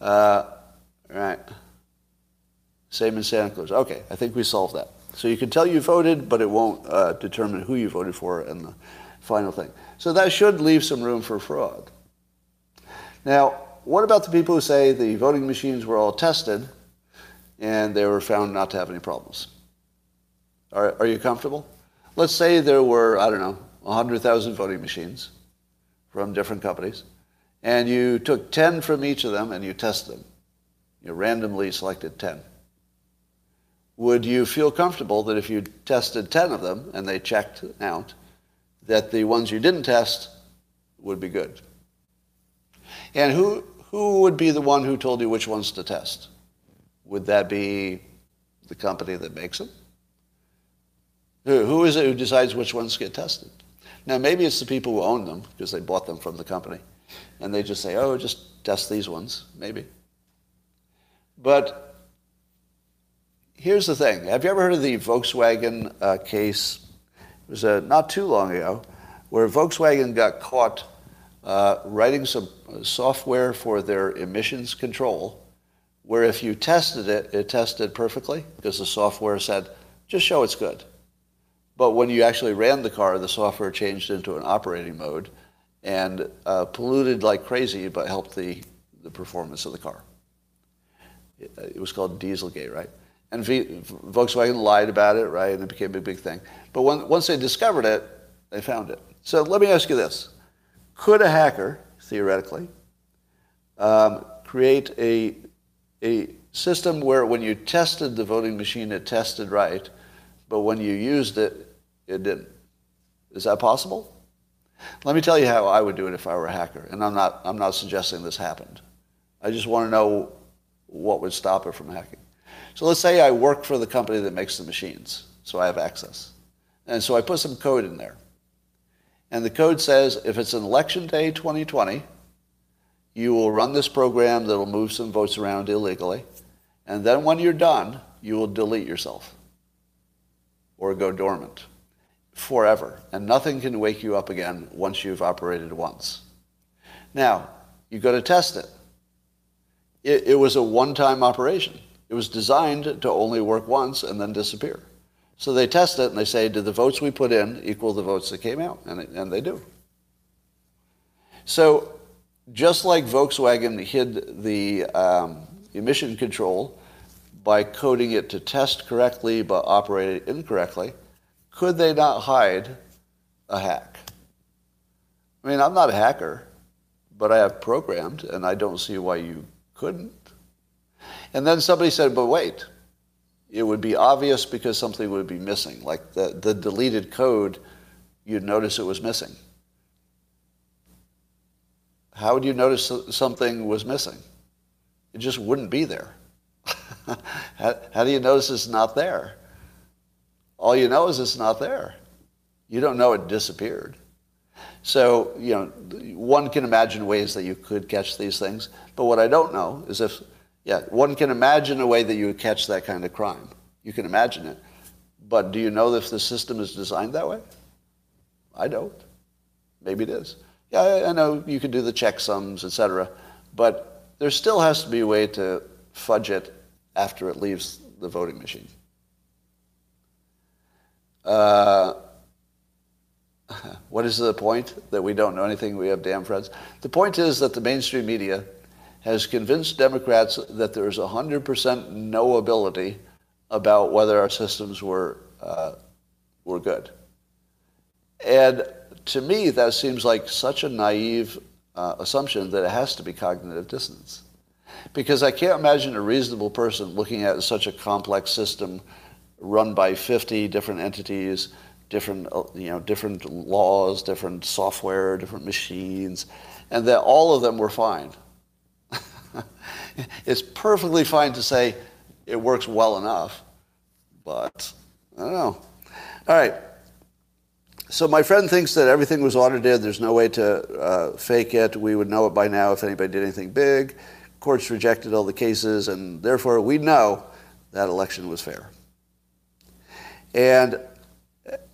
Uh, right. Same in Santa Cruz. Okay, I think we solved that. So you can tell you voted, but it won't uh, determine who you voted for in the final thing. So that should leave some room for fraud. Now, what about the people who say the voting machines were all tested and they were found not to have any problems? Are, are you comfortable? Let's say there were, I don't know, 100,000 voting machines from different companies, and you took 10 from each of them and you tested them. You randomly selected 10 would you feel comfortable that if you tested 10 of them and they checked out, that the ones you didn't test would be good? And who, who would be the one who told you which ones to test? Would that be the company that makes them? Who, who is it who decides which ones get tested? Now, maybe it's the people who own them because they bought them from the company. And they just say, oh, just test these ones, maybe. But here's the thing. Have you ever heard of the Volkswagen uh, case? It was uh, not too long ago, where Volkswagen got caught uh, writing some software for their emissions control, where if you tested it, it tested perfectly because the software said, just show it's good. But when you actually ran the car, the software changed into an operating mode and uh, polluted like crazy, but helped the, the performance of the car. It, it was called Dieselgate, right? And v- Volkswagen lied about it, right? And it became a big thing. But when, once they discovered it, they found it. So let me ask you this. Could a hacker, theoretically, um, create a, a system where when you tested the voting machine, it tested right, but when you used it, it didn't? Is that possible? Let me tell you how I would do it if I were a hacker. And I'm not, I'm not suggesting this happened. I just want to know what would stop it from hacking. So let's say I work for the company that makes the machines, so I have access. And so I put some code in there. And the code says if it's an election day 2020, you will run this program that will move some votes around illegally. And then when you're done, you will delete yourself. or go dormant forever. And nothing can wake you up again once you've operated once. Now, you go to test it. It, it was a one-time operation. It was designed to only work once and then disappear. So they test it and they say, did the votes we put in equal the votes that came out? And, it, and they do. So just like Volkswagen hid the um, emission control by coding it to test correctly but operate it incorrectly, could they not hide a hack? I mean, I'm not a hacker, but I have programmed, and I don't see why you couldn't. And then somebody said, but wait, it would be obvious because something would be missing. Like the, the deleted code, you'd notice it was missing. How would you notice something was missing? It just wouldn't be there. *laughs* how, how do you notice it's not there? All you know is it's not there. You don't know it disappeared. So, you know, one can imagine ways that you could catch these things, but what I don't know is if, yeah, one can imagine a way that you would catch that kind of crime. You can imagine it. But do you know if the system is designed that way? I don't. Maybe it is. Yeah, I know you can do the checksums, etc., but there still has to be a way to fudge it after it leaves the voting machine. Uh, *laughs* what is the point that we don't know anything? We have damn friends. The point is that the mainstream media has convinced Democrats that there is 100% knowability about whether our systems were uh, were good. And to me, that seems like such a naive uh, assumption that it has to be cognitive dissonance. Because I can't imagine a reasonable person looking at such a complex system run by 50 different entities, different, uh, you know, different laws, different software, different machines, and that all of them were fine. *laughs* it's perfectly fine to say it works well enough, but I don't know. All right. So my friend thinks that everything was audited. There's no way to uh, fake it. We would know it by now if anybody did anything big. Courts rejected all the cases, and therefore we know that election was fair. And,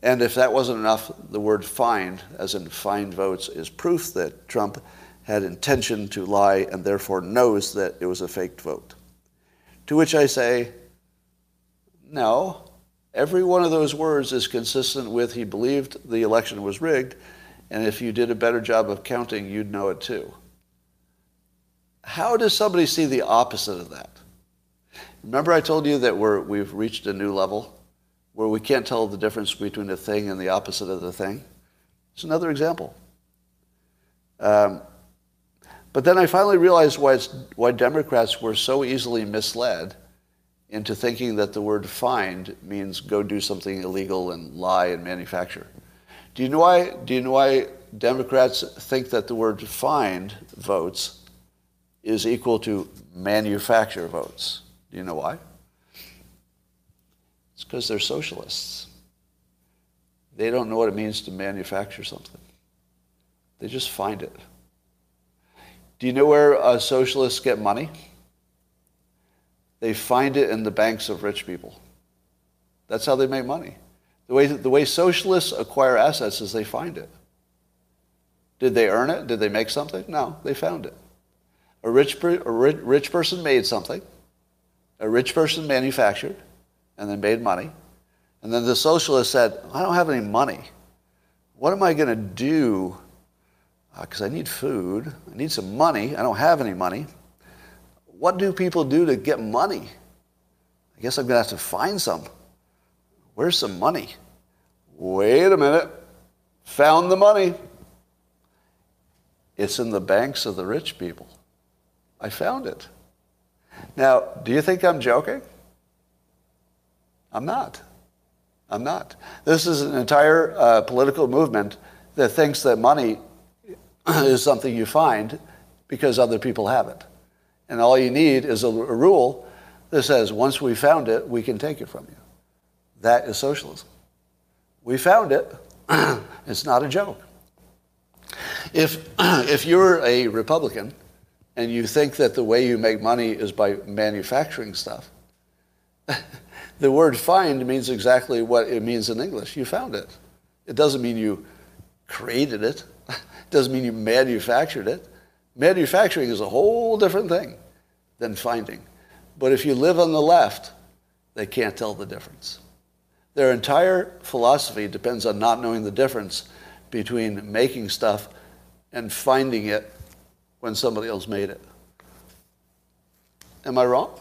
and if that wasn't enough, the word find, as in find votes, is proof that Trump had intention to lie and therefore knows that it was a faked vote. To which I say, no, Every one of those words is consistent with he believed the election was rigged, and if you did a better job of counting, you'd know it too. How does somebody see the opposite of that? Remember, I told you that we're, we've reached a new level where we can't tell the difference between a thing and the opposite of the thing? It's another example. Um, but then I finally realized why, why Democrats were so easily misled into thinking that the word find means go do something illegal and lie and manufacture. Do you know why, do you know why Democrats think that the word find votes is equal to manufacture votes? Do you know why? It's because they're socialists. They don't know what it means to manufacture something. They just find it. Do you know where uh, socialists get money? They find it in the banks of rich people. That's how they make money. The way, the way socialists acquire assets is they find it. Did they earn it? Did they make something? No, they found it. A rich, a rich person made something. A rich person manufactured and then made money. And then the socialist said, I don't have any money. What am I going to do? Because uh, I need food. I need some money. I don't have any money. What do people do to get money? I guess I'm going to have to find some. Where's some money? Wait a minute. Found the money. It's in the banks of the rich people. I found it. Now, do you think I'm joking? I'm not. I'm not. This is an entire uh, political movement that thinks that money *clears throat* is something you find because other people have it. And all you need is a, a rule that says once we found it, we can take it from you. That is socialism. We found it. *clears throat* it's not a joke. If, *clears throat* if you're a Republican and you think that the way you make money is by manufacturing stuff, *laughs* the word find means exactly what it means in English. You found it. It doesn't mean you created it. Doesn't mean you manufactured it. Manufacturing is a whole different thing than finding. But if you live on the left, they can't tell the difference. Their entire philosophy depends on not knowing the difference between making stuff and finding it when somebody else made it. Am I wrong?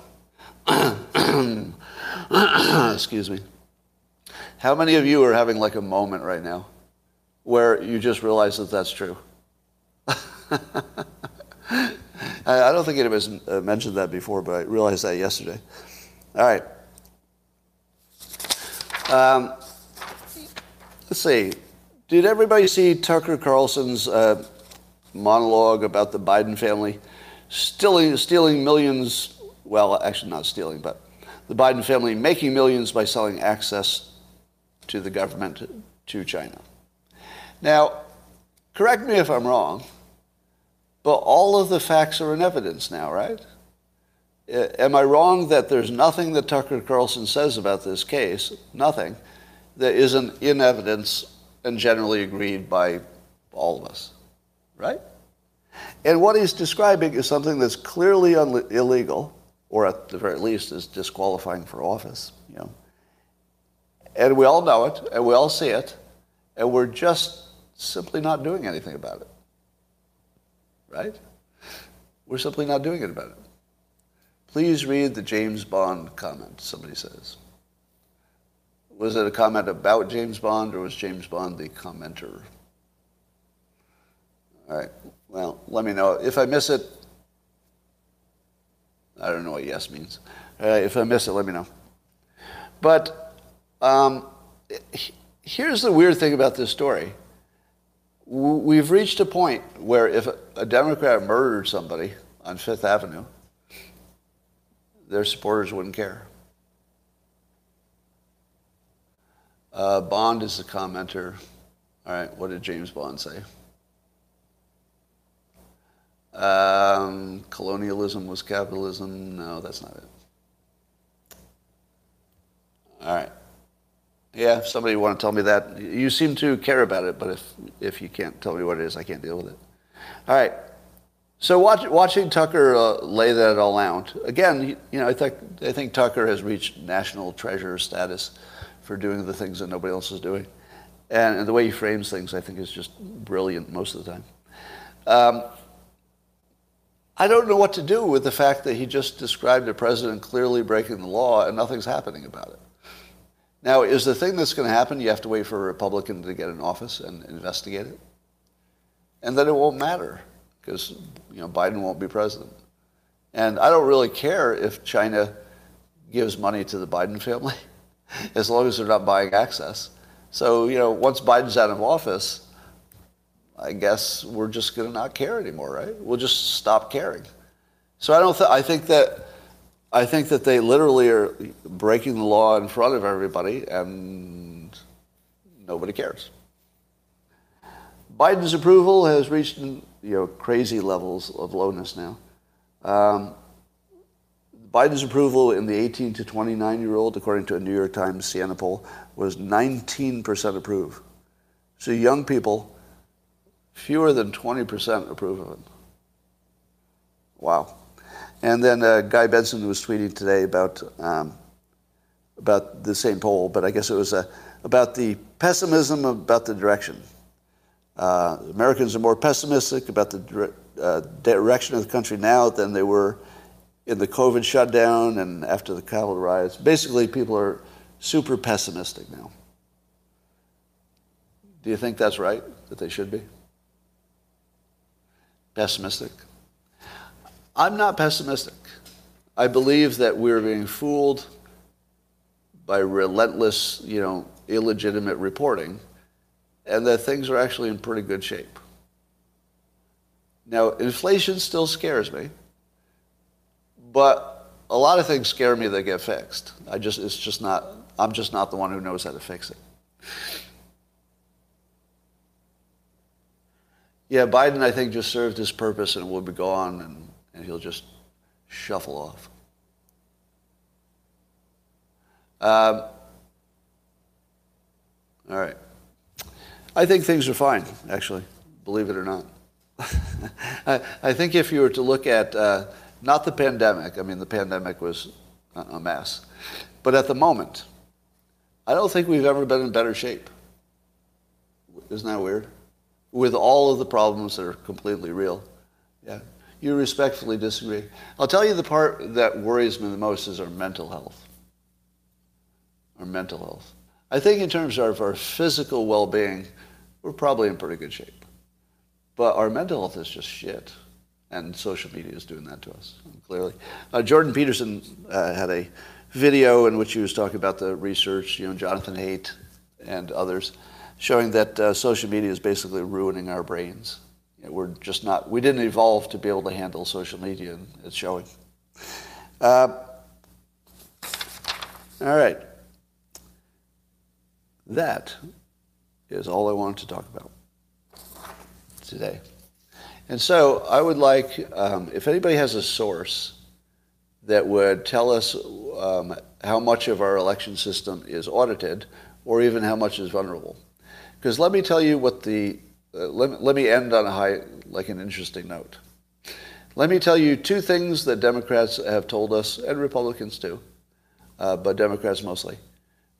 *coughs* Excuse me. How many of you are having like a moment right now where you just realize that that's true? *laughs* I don't think anybody's uh, mentioned that before, but I realized that yesterday. All right. Um, let's see. Did everybody see Tucker Carlson's uh, monologue about the Biden family stealing, stealing millions? Well, actually, not stealing, but the Biden family making millions by selling access to the government to China. Now, correct me if I'm wrong, but all of the facts are in evidence now, right? Am I wrong that there's nothing that Tucker Carlson says about this case, nothing, that isn't in evidence and generally agreed by all of us, right? And what he's describing is something that's clearly illegal, or at the very least is disqualifying for office, you know. And we all know it, and we all see it, and we're just simply not doing anything about it. Right? We're simply not doing it about it. Please read the James Bond comment, somebody says. Was it a comment about James Bond or was James Bond the commenter? All right. Well, let me know. If I miss it, I don't know what yes means. Uh, if I miss it, let me know. But um, here's the weird thing about this story. We've reached a point where if a Democrat murdered somebody on Fifth Avenue, their supporters wouldn't care. Uh, Bond is the commenter. All right, what did James Bond say? Um, colonialism was capitalism. No, that's not it. All right. Yeah, if somebody want to tell me that. You seem to care about it, but if, if you can't tell me what it is, I can't deal with it. All right. So watch, watching Tucker uh, lay that all out again, you know, I think I think Tucker has reached national treasure status for doing the things that nobody else is doing, and, and the way he frames things, I think, is just brilliant most of the time. Um, I don't know what to do with the fact that he just described a president clearly breaking the law and nothing's happening about it. Now, is the thing that's going to happen? You have to wait for a Republican to get in office and investigate it, and then it won't matter because you know Biden won't be president. And I don't really care if China gives money to the Biden family, *laughs* as long as they're not buying access. So you know, once Biden's out of office, I guess we're just going to not care anymore, right? We'll just stop caring. So I don't. Th- I think that. I think that they literally are breaking the law in front of everybody, and nobody cares. Biden's approval has reached you know crazy levels of lowness now. Um, Biden's approval in the 18 to 29 year old, according to a New York Times Siena poll, was 19% approve. So young people, fewer than 20% approve of it. Wow. And then uh, Guy Benson was tweeting today about um, about the same poll, but I guess it was uh, about the pessimism about the direction. Uh, Americans are more pessimistic about the dire- uh, direction of the country now than they were in the COVID shutdown and after the Capitol riots. Basically, people are super pessimistic now. Do you think that's right, that they should be? Pessimistic? I'm not pessimistic. I believe that we're being fooled by relentless, you know, illegitimate reporting and that things are actually in pretty good shape. Now, inflation still scares me, but a lot of things scare me that get fixed. I just, it's just not, I'm just not the one who knows how to fix it. Yeah, Biden, I think, just served his purpose and will be gone, and, and he'll just shuffle off. Um, all right. I think things are fine, actually, believe it or not. *laughs* I, I, think if you were to look at uh, not the pandemic, I mean, the pandemic was a mess, but at the moment, I don't think we've ever been in better shape. Isn't that weird? With all of the problems that are completely real. Yeah. You respectfully disagree. I'll tell you the part that worries me the most is our mental health. Our mental health. I think in terms of our physical well-being, we're probably in pretty good shape. But our mental health is just shit. And social media is doing that to us, clearly. Uh, Jordan Peterson uh, had a video in which he was talking about the research, you know, Jonathan Haidt and others, showing that uh, social media is basically ruining our brains. You know, we're just not, we didn't evolve to be able to handle social media, and it's showing. Uh, all right. That is all I wanted to talk about today. And so I would like, um, if anybody has a source that would tell us um, how much of our election system is audited or even how much is vulnerable. Because let me tell you what the, uh, let, let me end on a high, like an interesting note. Let me tell you two things that Democrats have told us, and Republicans too, uh, but Democrats mostly,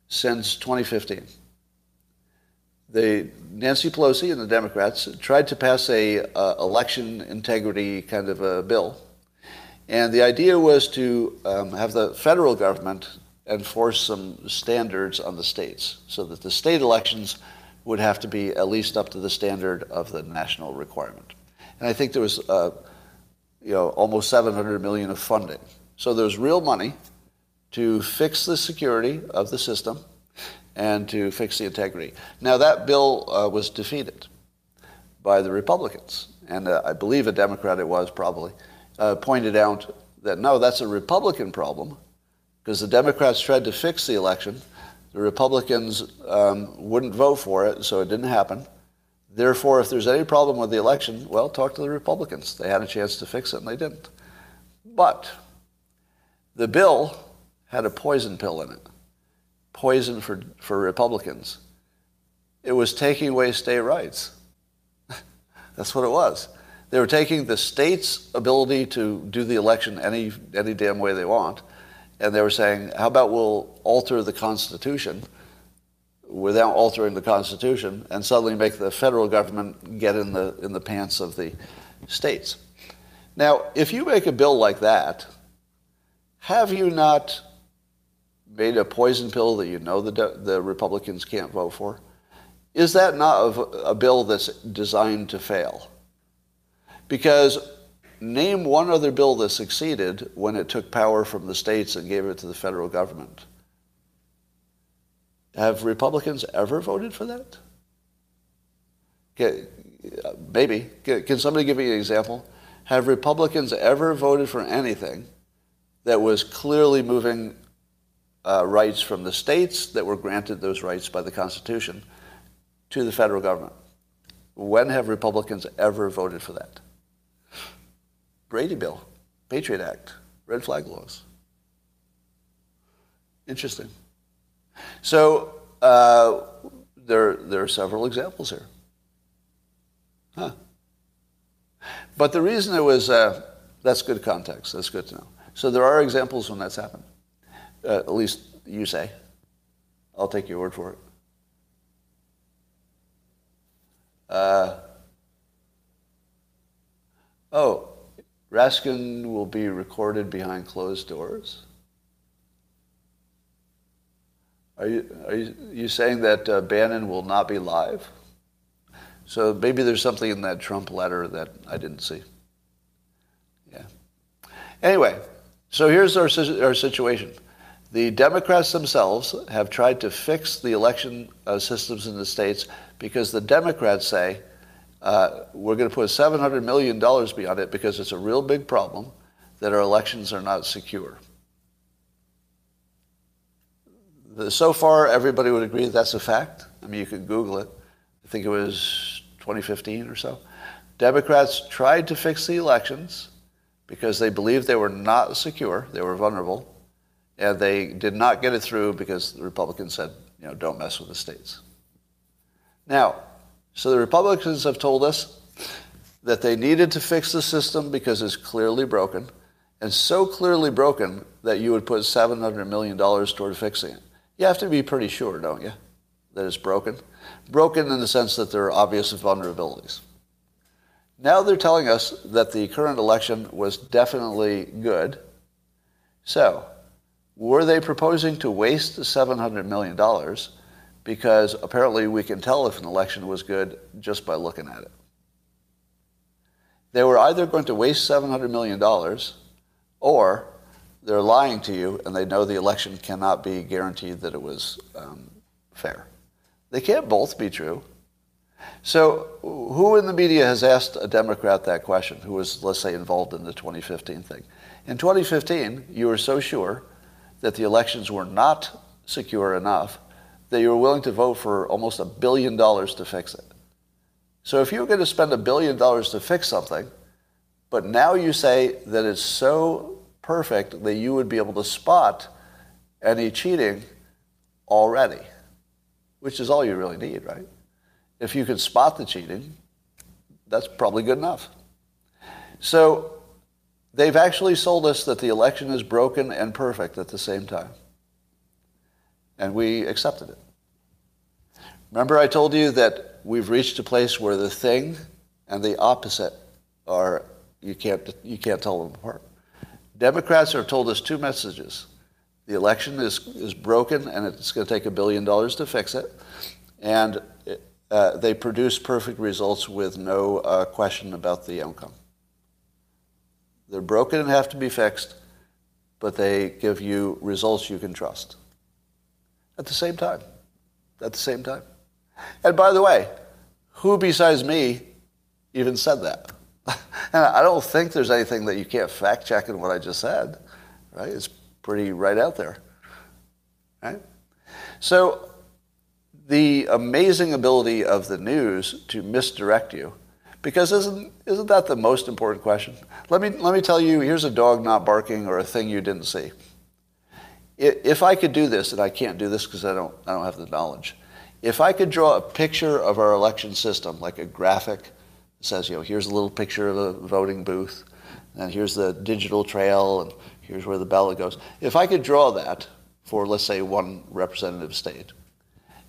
since 2015 the Nancy Pelosi and the Democrats tried to pass a uh, election integrity kind of a bill, and the idea was to um, have the federal government enforce some standards on the states, so that the state elections would have to be at least up to the standard of the national requirement. And I think there was, uh, you know, almost 700 million of funding. So there's real money to fix the security of the system and to fix the integrity. Now, that bill uh, was defeated by the Republicans, and uh, I believe a Democrat it was probably, uh, pointed out that no, that's a Republican problem because the Democrats tried to fix the election. The Republicans um, wouldn't vote for it, so it didn't happen. Therefore, if there's any problem with the election, well, talk to the Republicans. They had a chance to fix it, and they didn't. But the bill had a poison pill in it poison for, for Republicans. It was taking away state rights. *laughs* That's what it was. They were taking the state's ability to do the election any, any damn way they want, and they were saying, how about we'll alter the Constitution without altering the Constitution and suddenly make the federal government get in the, in the pants of the states. Now, if you make a bill like that, have you not made a poison pill that you know the, the Republicans can't vote for? Is that not a, a bill that's designed to fail? Because name one other bill that succeeded when it took power from the states and gave it to the federal government. Have Republicans ever voted for that? Maybe. Can somebody give me an example? Have Republicans ever voted for anything that was clearly moving uh, rights from the states that were granted those rights by the Constitution to the federal government. When have Republicans ever voted for that? Brady Bill, Patriot Act, red flag laws. Interesting. So uh, there, there are several examples here. Huh. But the reason it was, uh, that's good context. That's good to know. So there are examples when that's happened. Uh, at least you say. I'll take your word for it. Uh, oh, Raskin will be recorded behind closed doors? Are you, are you, you saying that uh, Bannon will not be live? So maybe there's something in that Trump letter that I didn't see. Yeah. Anyway, so here's our, our situation. The Democrats themselves have tried to fix the election uh, systems in the states because the Democrats say uh, we're going to put $700 million beyond it because it's a real big problem that our elections are not secure. The, so far, everybody would agree that that's a fact. I mean, you can Google it. I think it was 2015 or so. Democrats tried to fix the elections because they believed they were not secure, they were vulnerable And they did not get it through because the Republicans said, you know, don't mess with the states. Now, so the Republicans have told us that they needed to fix the system because it's clearly broken, and so clearly broken that you would put $700 million toward fixing it. You have to be pretty sure, don't you, that it's broken? Broken in the sense that there are obvious vulnerabilities. Now they're telling us that the current election was definitely good. So, were they proposing to waste $700 million because apparently we can tell if an election was good just by looking at it? They were either going to waste $700 million or they're lying to you and they know the election cannot be guaranteed that it was um, fair. They can't both be true. So, who in the media has asked a Democrat that question who was, let's say, involved in the 2015 thing? In 2015, you were so sure that the elections were not secure enough that you were willing to vote for almost a billion dollars to fix it. So if you're going to spend a billion dollars to fix something, but now you say that it's so perfect that you would be able to spot any cheating already, which is all you really need, right? If you can spot the cheating, that's probably good enough. So They've actually sold us that the election is broken and perfect at the same time. And we accepted it. Remember, I told you that we've reached a place where the thing and the opposite are, you can't, you can't tell them apart. Democrats have told us two messages. The election is, is broken and it's going to take a billion dollars to fix it. And uh, they produce perfect results with no uh, question about the outcome. They're broken and have to be fixed, but they give you results you can trust. At the same time. At the same time. And by the way, who besides me even said that? *laughs* and I don't think there's anything that you can't fact check in what I just said. Right? It's pretty right out there. Right? So the amazing ability of the news to misdirect you because isn't, isn't that the most important question? Let me, let me tell you here's a dog not barking or a thing you didn't see. If I could do this, and I can't do this because I don't, I don't have the knowledge, if I could draw a picture of our election system, like a graphic that says, you know, here's a little picture of a voting booth, and here's the digital trail, and here's where the ballot goes. If I could draw that for, let's say, one representative state,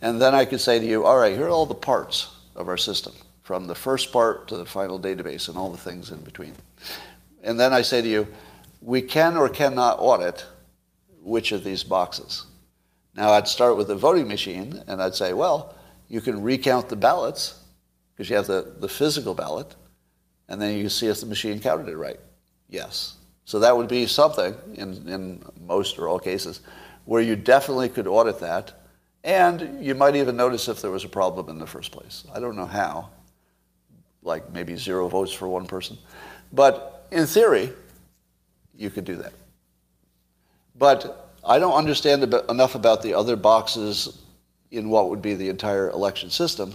and then I could say to you, all right, here are all the parts of our system from the first part to the final database and all the things in between. And then I say to you, we can or cannot audit which of these boxes. Now I'd start with the voting machine and I'd say, well, you can recount the ballots because you have the, the physical ballot and then you see if the machine counted it right. Yes. So that would be something in, in most or all cases where you definitely could audit that and you might even notice if there was a problem in the first place. I don't know how, like maybe zero votes for one person. But in theory, you could do that. But I don't understand enough about the other boxes in what would be the entire election system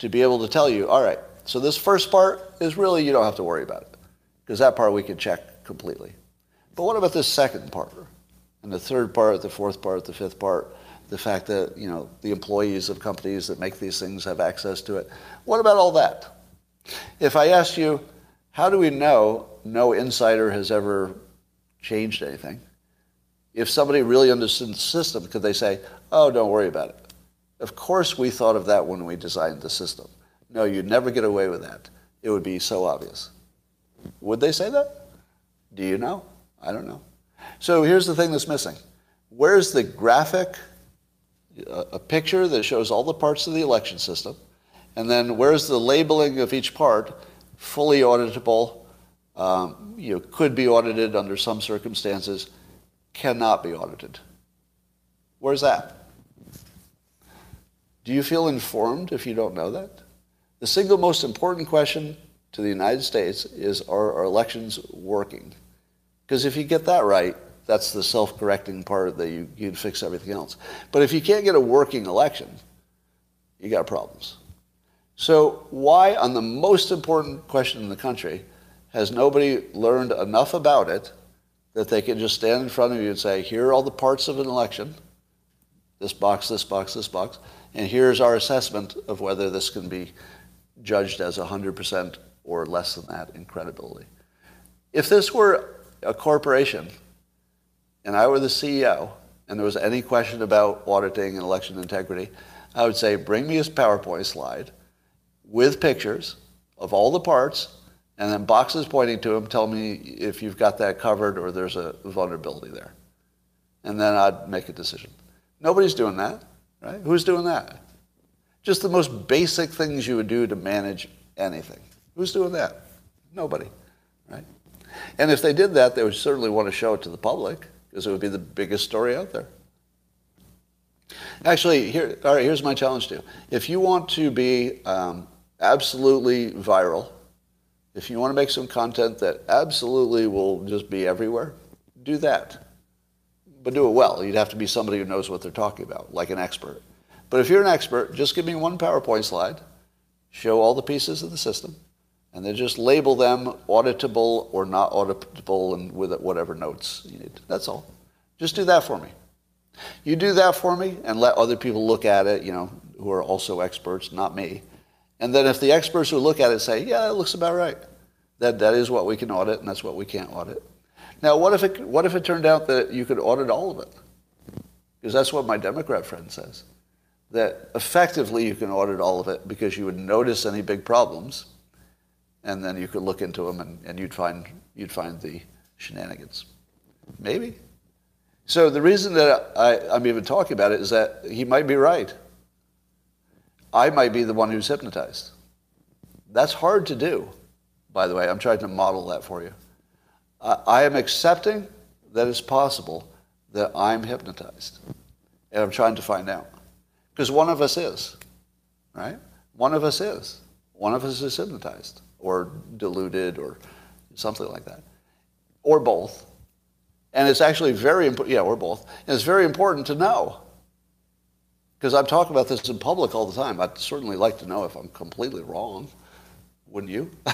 to be able to tell you, all right, so this first part is really, you don't have to worry about it, because that part we can check completely. But what about this second part? And the third part, the fourth part, the fifth part, the fact that, you know, the employees of companies that make these things have access to it. What about all that? If I ask you, how do we know no insider has ever changed anything? If somebody really understood the system, could they say, oh, don't worry about it? Of course we thought of that when we designed the system. No, you'd never get away with that. It would be so obvious. Would they say that? Do you know? I don't know. So here's the thing that's missing. Where's the graphic, a picture that shows all the parts of the election system, and then where's the labeling of each part? Fully auditable, um, you know, could be audited under some circumstances, cannot be audited. Where's that? Do you feel informed if you don't know that? The single most important question to the United States is are our elections working? Because if you get that right, that's the self-correcting part that you can fix everything else. But if you can't get a working election, you got problems. So why, on the most important question in the country, has nobody learned enough about it that they can just stand in front of you and say, here are all the parts of an election, this box, this box, this box, and here's our assessment of whether this can be judged as 100% or less than that in credibility. If this were a corporation and I were the CEO and there was any question about auditing and election integrity, I would say, bring me a PowerPoint slide with pictures of all the parts and then boxes pointing to them, tell me if you've got that covered or there's a vulnerability there. And then I'd make a decision. Nobody's doing that, right? Who's doing that? Just the most basic things you would do to manage anything. Who's doing that? Nobody, right? And if they did that, they would certainly want to show it to the public because it would be the biggest story out there. Actually, here, all right, here's my challenge to you. If you want to be um, absolutely viral, if you want to make some content that absolutely will just be everywhere, do that. But do it well. You'd have to be somebody who knows what they're talking about, like an expert. But if you're an expert, just give me one PowerPoint slide, show all the pieces of the system, and then just label them auditable or not auditable and with whatever notes you need. That's all. Just do that for me. You do that for me and let other people look at it, you know, who are also experts, not me. And then if the experts who look at it say, yeah, it looks about right, that, that is what we can audit and that's what we can't audit. Now, what if, it, what if it turned out that you could audit all of it? Because that's what my Democrat friend says. That effectively you can audit all of it because you would notice any big problems and then you could look into them and, and you'd, find, you'd find the shenanigans. Maybe. So the reason that I, I'm even talking about it is that he might be right. I might be the one who's hypnotized. That's hard to do, by the way. I'm trying to model that for you. I, am accepting that it's possible that I'm hypnotized. And I'm trying to find out. Because one of us is, right? One of us is. One of us is hypnotized or deluded or something like that. Or both. And it's actually very important, yeah, or both. And it's very important to know. Because I'm talking about this in public all the time. I'd certainly like to know if I'm completely wrong. Wouldn't you? *laughs*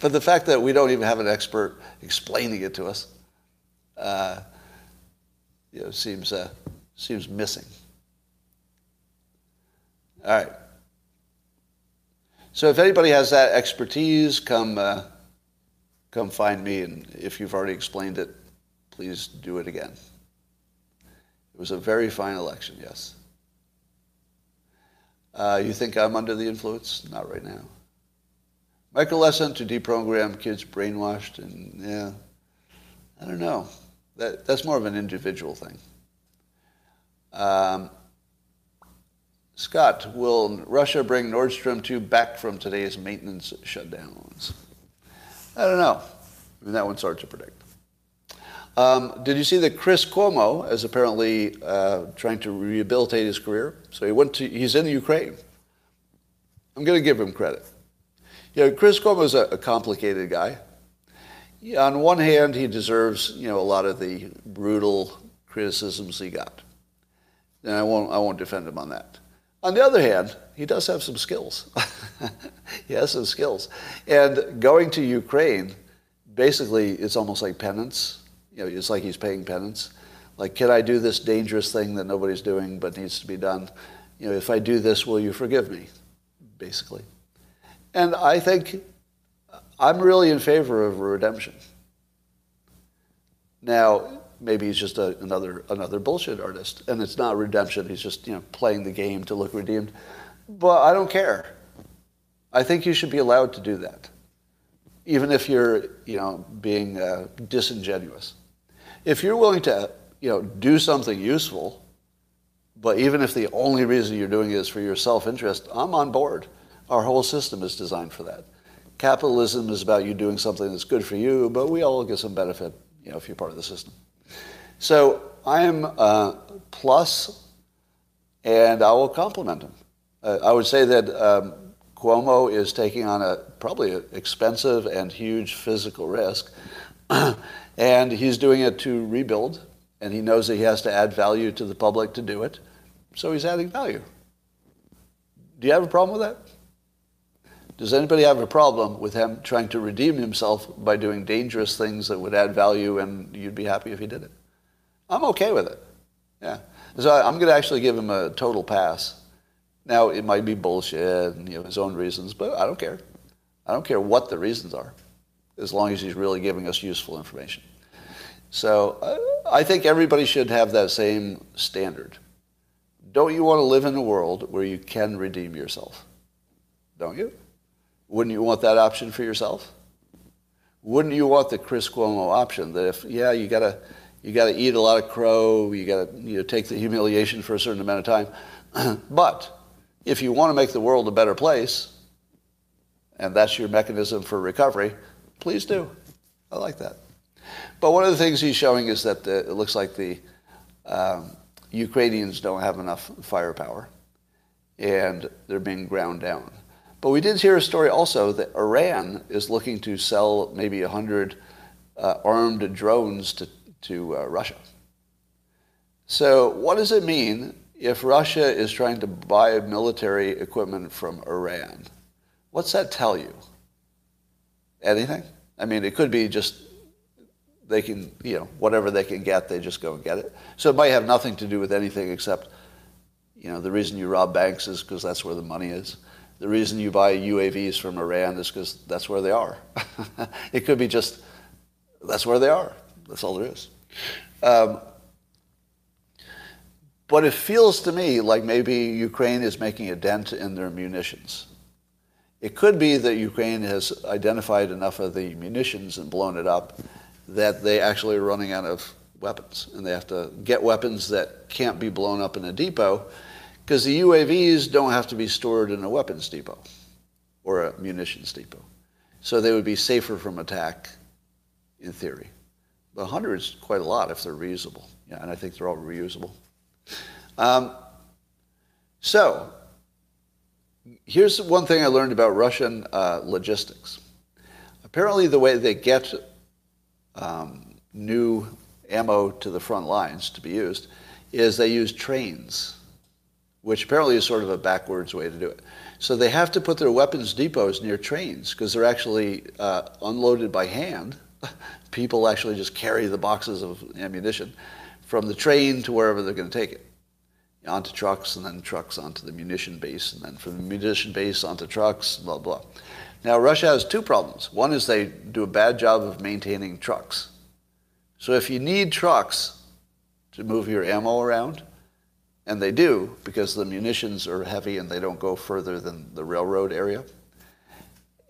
but the fact that we don't even have an expert explaining it to us uh, you know, seems, uh, seems missing. All right. So if anybody has that expertise, come, uh, come find me. And if you've already explained it, please do it again. It was a very fine election, yes. Uh, you think I'm under the influence? Not right now. Microlesson to deprogram kids brainwashed, and yeah, I don't know. That, that's more of an individual thing. Um, Scott, will Russia bring Nord Stream 2 back from today's maintenance shutdowns? I don't know. I mean, that one's hard to predict. Um, did you see that Chris Cuomo is apparently uh, trying to rehabilitate his career? So he went to, he's in Ukraine. I'm going to give him credit. You know, Chris Cuomo is a, a complicated guy. On one hand, he deserves, you know, a lot of the brutal criticisms he got. And I won't, I won't defend him on that. On the other hand, he does have some skills. *laughs* he has some skills. And going to Ukraine, basically, it's almost like penance. You know, it's like he's paying penance. Like, can I do this dangerous thing that nobody's doing but needs to be done? You know, if I do this, will you forgive me? Basically. And I think I'm really in favor of redemption. Now, maybe he's just a, another another bullshit artist, and it's not redemption. He's just you know playing the game to look redeemed. But I don't care. I think you should be allowed to do that, even if you're you know being uh, disingenuous. If you're willing to you know do something useful, but even if the only reason you're doing it is for your self-interest, I'm on board. Our whole system is designed for that. Capitalism is about you doing something that's good for you, but we all get some benefit, you know, if you're part of the system. So I am uh, plus, and I will compliment him. Uh, I would say that um, Cuomo is taking on a probably expensive and huge physical risk, *clears throat* and he's doing it to rebuild, and he knows that he has to add value to the public to do it, so he's adding value. Do you have a problem with that? Does anybody have a problem with him trying to redeem himself by doing dangerous things that would add value and you'd be happy if he did it? I'm okay with it. Yeah. So I'm going to actually give him a total pass. Now, it might be bullshit and you know, his own reasons, but I don't care. I don't care what the reasons are, as long as he's really giving us useful information. So uh, I think everybody should have that same standard. Don't you want to live in a world where you can redeem yourself? Don't you? Wouldn't you want that option for yourself? Wouldn't you want the Chris Cuomo option that if, yeah, you gotta, you gotta eat a lot of crow, you gotta you know, take the humiliation for a certain amount of time, *clears throat* but if you want to make the world a better place, and that's your mechanism for recovery, please do. I like that. But one of the things he's showing is that the, it looks like the um, Ukrainians don't have enough firepower, and they're being ground down. But we did hear a story also that Iran is looking to sell maybe 100 uh, armed drones to, to uh, Russia. So, what does it mean if Russia is trying to buy military equipment from Iran? What's that tell you? Anything? I mean, it could be just they can, you know, whatever they can get, they just go and get it. So it might have nothing to do with anything except, you know, the reason you rob banks is because that's where the money is. The reason you buy UAVs from Iran is because that's where they are. *laughs* it could be just that's where they are. That's all there is. Um, but it feels to me like maybe Ukraine is making a dent in their munitions. It could be that Ukraine has identified enough of the munitions and blown it up that they actually are running out of weapons and they have to get weapons that can't be blown up in a depot because the UAVs don't have to be stored in a weapons depot or a munitions depot. So they would be safer from attack in theory. But 100 is quite a lot if they're reusable. Yeah, and I think they're all reusable. Um, so here's one thing I learned about Russian uh, logistics. Apparently, the way they get um, new ammo to the front lines to be used is they use trains which apparently is sort of a backwards way to do it. So they have to put their weapons depots near trains because they're actually uh, unloaded by hand. *laughs* People actually just carry the boxes of ammunition from the train to wherever they're going to take it onto trucks and then trucks onto the munition base and then from the munition base onto trucks, blah, blah. Now, Russia has two problems. One is they do a bad job of maintaining trucks. So if you need trucks to move your ammo around, and they do because the munitions are heavy and they don't go further than the railroad area.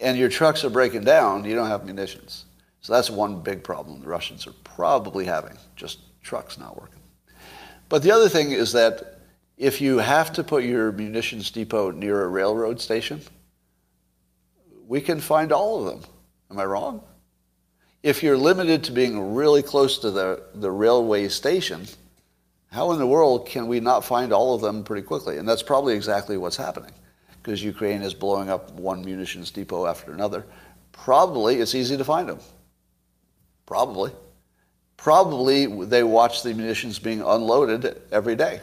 And your trucks are breaking down, you don't have munitions. So that's one big problem the Russians are probably having, just trucks not working. But the other thing is that if you have to put your munitions depot near a railroad station, we can find all of them. Am I wrong? If you're limited to being really close to the, the railway station, how in the world can we not find all of them pretty quickly? And that's probably exactly what's happening because Ukraine is blowing up one munitions depot after another. Probably it's easy to find them. Probably. Probably they watch the munitions being unloaded every day.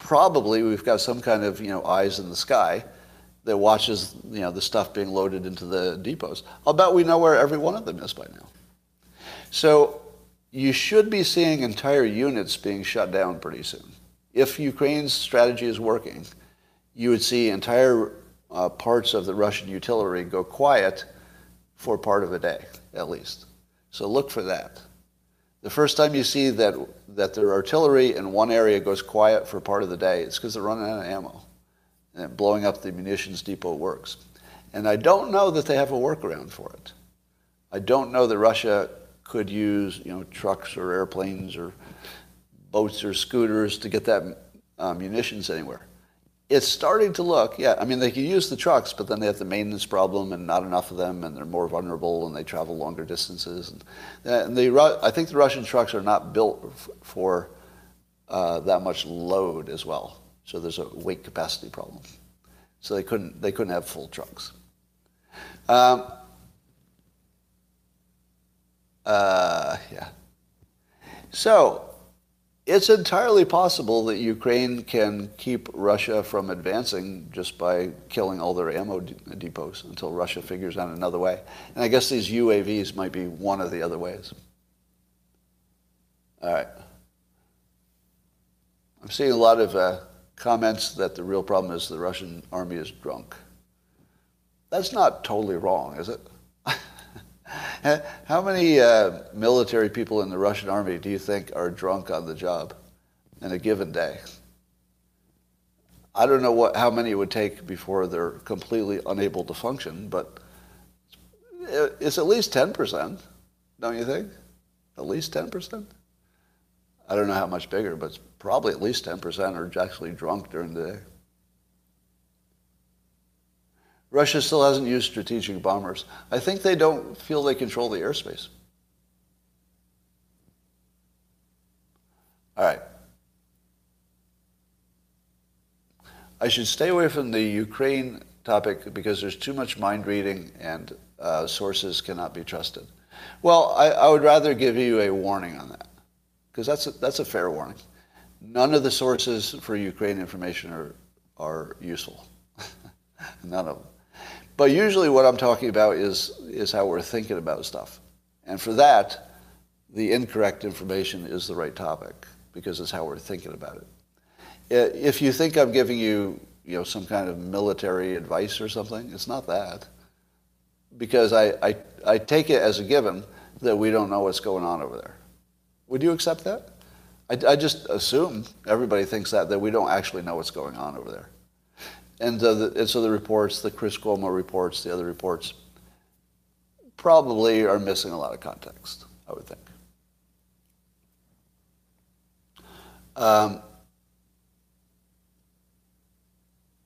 Probably we've got some kind of you know eyes in the sky that watches you know the stuff being loaded into the depots. I'll bet we know where every one of them is by now. So you should be seeing entire units being shut down pretty soon. If Ukraine's strategy is working, you would see entire uh, parts of the Russian utility go quiet for part of a day, at least. So look for that. The first time you see that, that their artillery in one area goes quiet for part of the day, it's because they're running out of ammo. And blowing up the munitions depot works. And I don't know that they have a workaround for it. I don't know that Russia could use, you know, trucks or airplanes or boats or scooters to get that uh, munitions anywhere. It's starting to look, yeah. I mean, they can use the trucks, but then they have the maintenance problem and not enough of them, and they're more vulnerable, and they travel longer distances. And, and the, I think the Russian trucks are not built for uh, that much load as well. So there's a weight capacity problem. So they couldn't they couldn't have full trucks. Um, uh, yeah. So it's entirely possible that Ukraine can keep Russia from advancing just by killing all their ammo depots until Russia figures out another way. And I guess these UAVs might be one of the other ways. All right. I'm seeing a lot of uh, comments that the real problem is the Russian army is drunk. That's not totally wrong, is it? *laughs* How many uh, military people in the Russian army do you think are drunk on the job in a given day? I don't know what, how many it would take before they're completely unable to function, but it's at least 10%, don't you think? At least 10%? I don't know how much bigger, but it's probably at least 10% are actually drunk during the day. Russia still hasn't used strategic bombers. I think they don't feel they control the airspace. All right. I should stay away from the Ukraine topic because there's too much mind reading and uh, sources cannot be trusted. Well, I, I, would rather give you a warning on that because that's a, that's a fair warning. None of the sources for Ukraine information are, are useful. *laughs* None of them. But usually what I'm talking about is, is how we're thinking about stuff. And for that, the incorrect information is the right topic because it's how we're thinking about it. If you think I'm giving you, you know, some kind of military advice or something, it's not that. Because I, I, I take it as a given that we don't know what's going on over there. Would you accept that? I, I just assume everybody thinks that, that we don't actually know what's going on over there. And, uh, the, and so the reports, the Chris Cuomo reports, the other reports, probably are missing a lot of context, I would think. Um,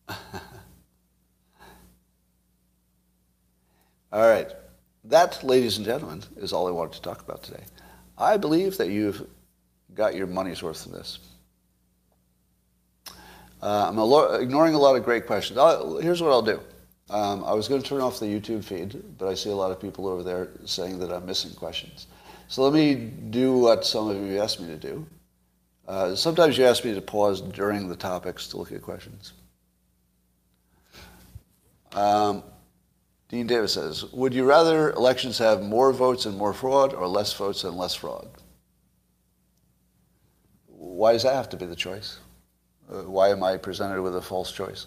*laughs* all right. That, ladies and gentlemen, is all I wanted to talk about today. I believe that you've got your money's worth from this. Uh, I'm a ignoring a lot of great questions. I'll, here's what I'll do. Um, I was going to turn off the YouTube feed, but I see a lot of people over there saying that I'm missing questions. So let me do what some of you asked me to do. Uh, sometimes you ask me to pause during the topics to look at questions. Um, Dean Davis says, would you rather elections have more votes and more fraud or less votes and less fraud? Why does that have to be the choice? Uh, why am I presented with a false choice?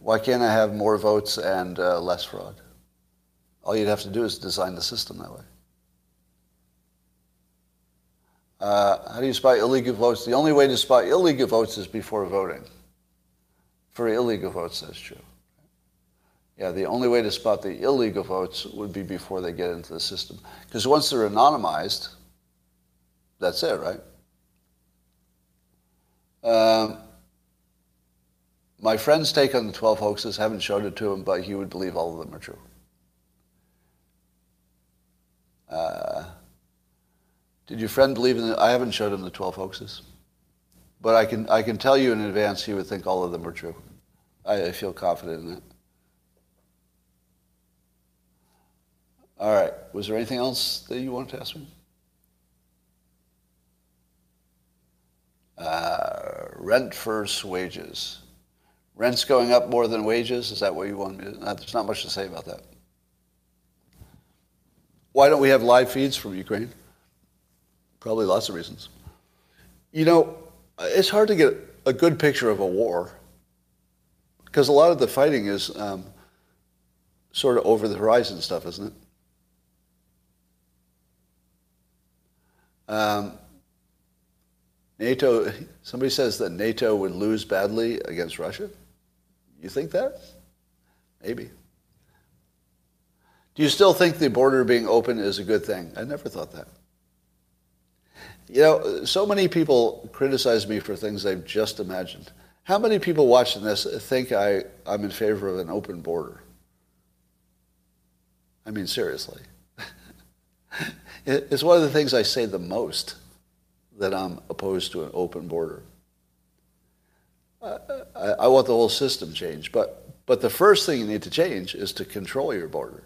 Why can't I have more votes and uh, less fraud? All you'd have to do is design the system that way. Uh, how do you spot illegal votes? The only way to spot illegal votes is before voting. For illegal votes, that's true. Yeah, the only way to spot the illegal votes would be before they get into the system. Because once they're anonymized, that's it, right? Um, my friend's take on the 12 hoaxes, haven't showed it to him, but he would believe all of them are true. Uh, did your friend believe in it? I haven't showed him the 12 hoaxes. But I can, I can tell you in advance he would think all of them are true. I, I feel confident in that. All right. Was there anything else that you wanted to ask me? Uh, rent versus wages. Rent's going up more than wages? Is that what you want me to? There's not much to say about that. Why don't we have live feeds from Ukraine? Probably lots of reasons. You know, it's hard to get a good picture of a war because a lot of the fighting is um, sort of over the horizon stuff, isn't it? Um, NATO, *laughs* somebody says that NATO would lose badly against Russia. You think that? Maybe. Do you still think the border being open is a good thing? I never thought that. You know, so many people criticize me for things they've just imagined. How many people watching this think I, I'm in favor of an open border? I mean, seriously. *laughs* it's one of the things I say the most that I'm opposed to an open border. I, want the whole system changed. But, but the first thing you need to change is to control your border.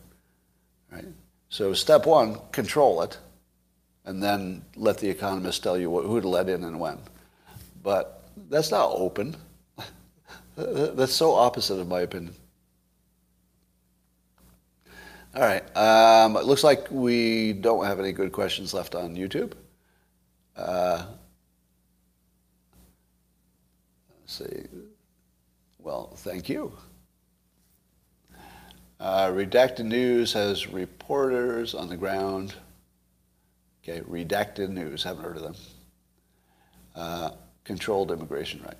Right? So step one, control it, and then let the economists tell you who to let in and when. but that's not open. *laughs* That's so opposite of my opinion. All right. Um, it looks like we don't have any good questions left on YouTube. Uh, let's. Well, thank you. Uh, Redacted News has reporters on the ground. Okay, Redacted News, haven't heard of them. Uh, controlled immigration right.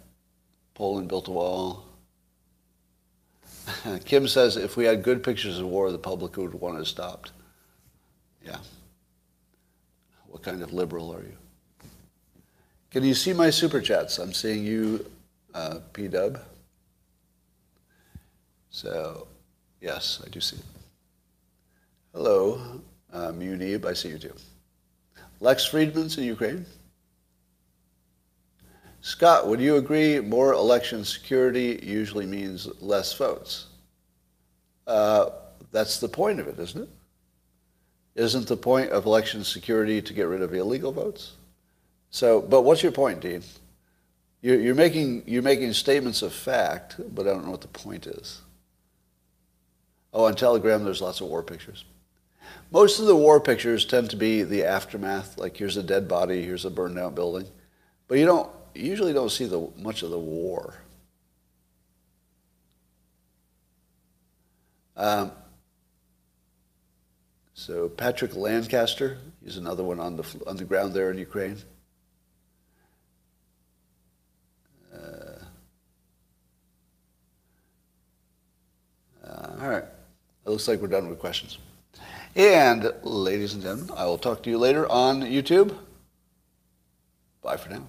Poland built a wall. *laughs* Kim says if we had good pictures of war, the public would want it stopped. Yeah. What kind of liberal are you? Can you see my super chats? I'm seeing you, uh, P Dub. So, yes, I do see it. Hello, uh, Munib. I see you too. Lex Fridman's in Ukraine. Scott, would you agree more election security usually means less votes? Uh, that's the point of it, isn't it? Isn't the point of election security to get rid of illegal votes? So, but what's your point, Dean? You're, you're making you're making statements of fact, but I don't know what the point is. Oh, on Telegram, there's lots of war pictures. Most of the war pictures tend to be the aftermath, like here's a dead body, here's a burned out building, but you don't you usually don't see the, much of the war. Um, so Patrick Lancaster, he's another one on the on the ground there in Ukraine. All right, it looks like we're done with questions. And ladies and gentlemen, I will talk to you later on YouTube. Bye for now.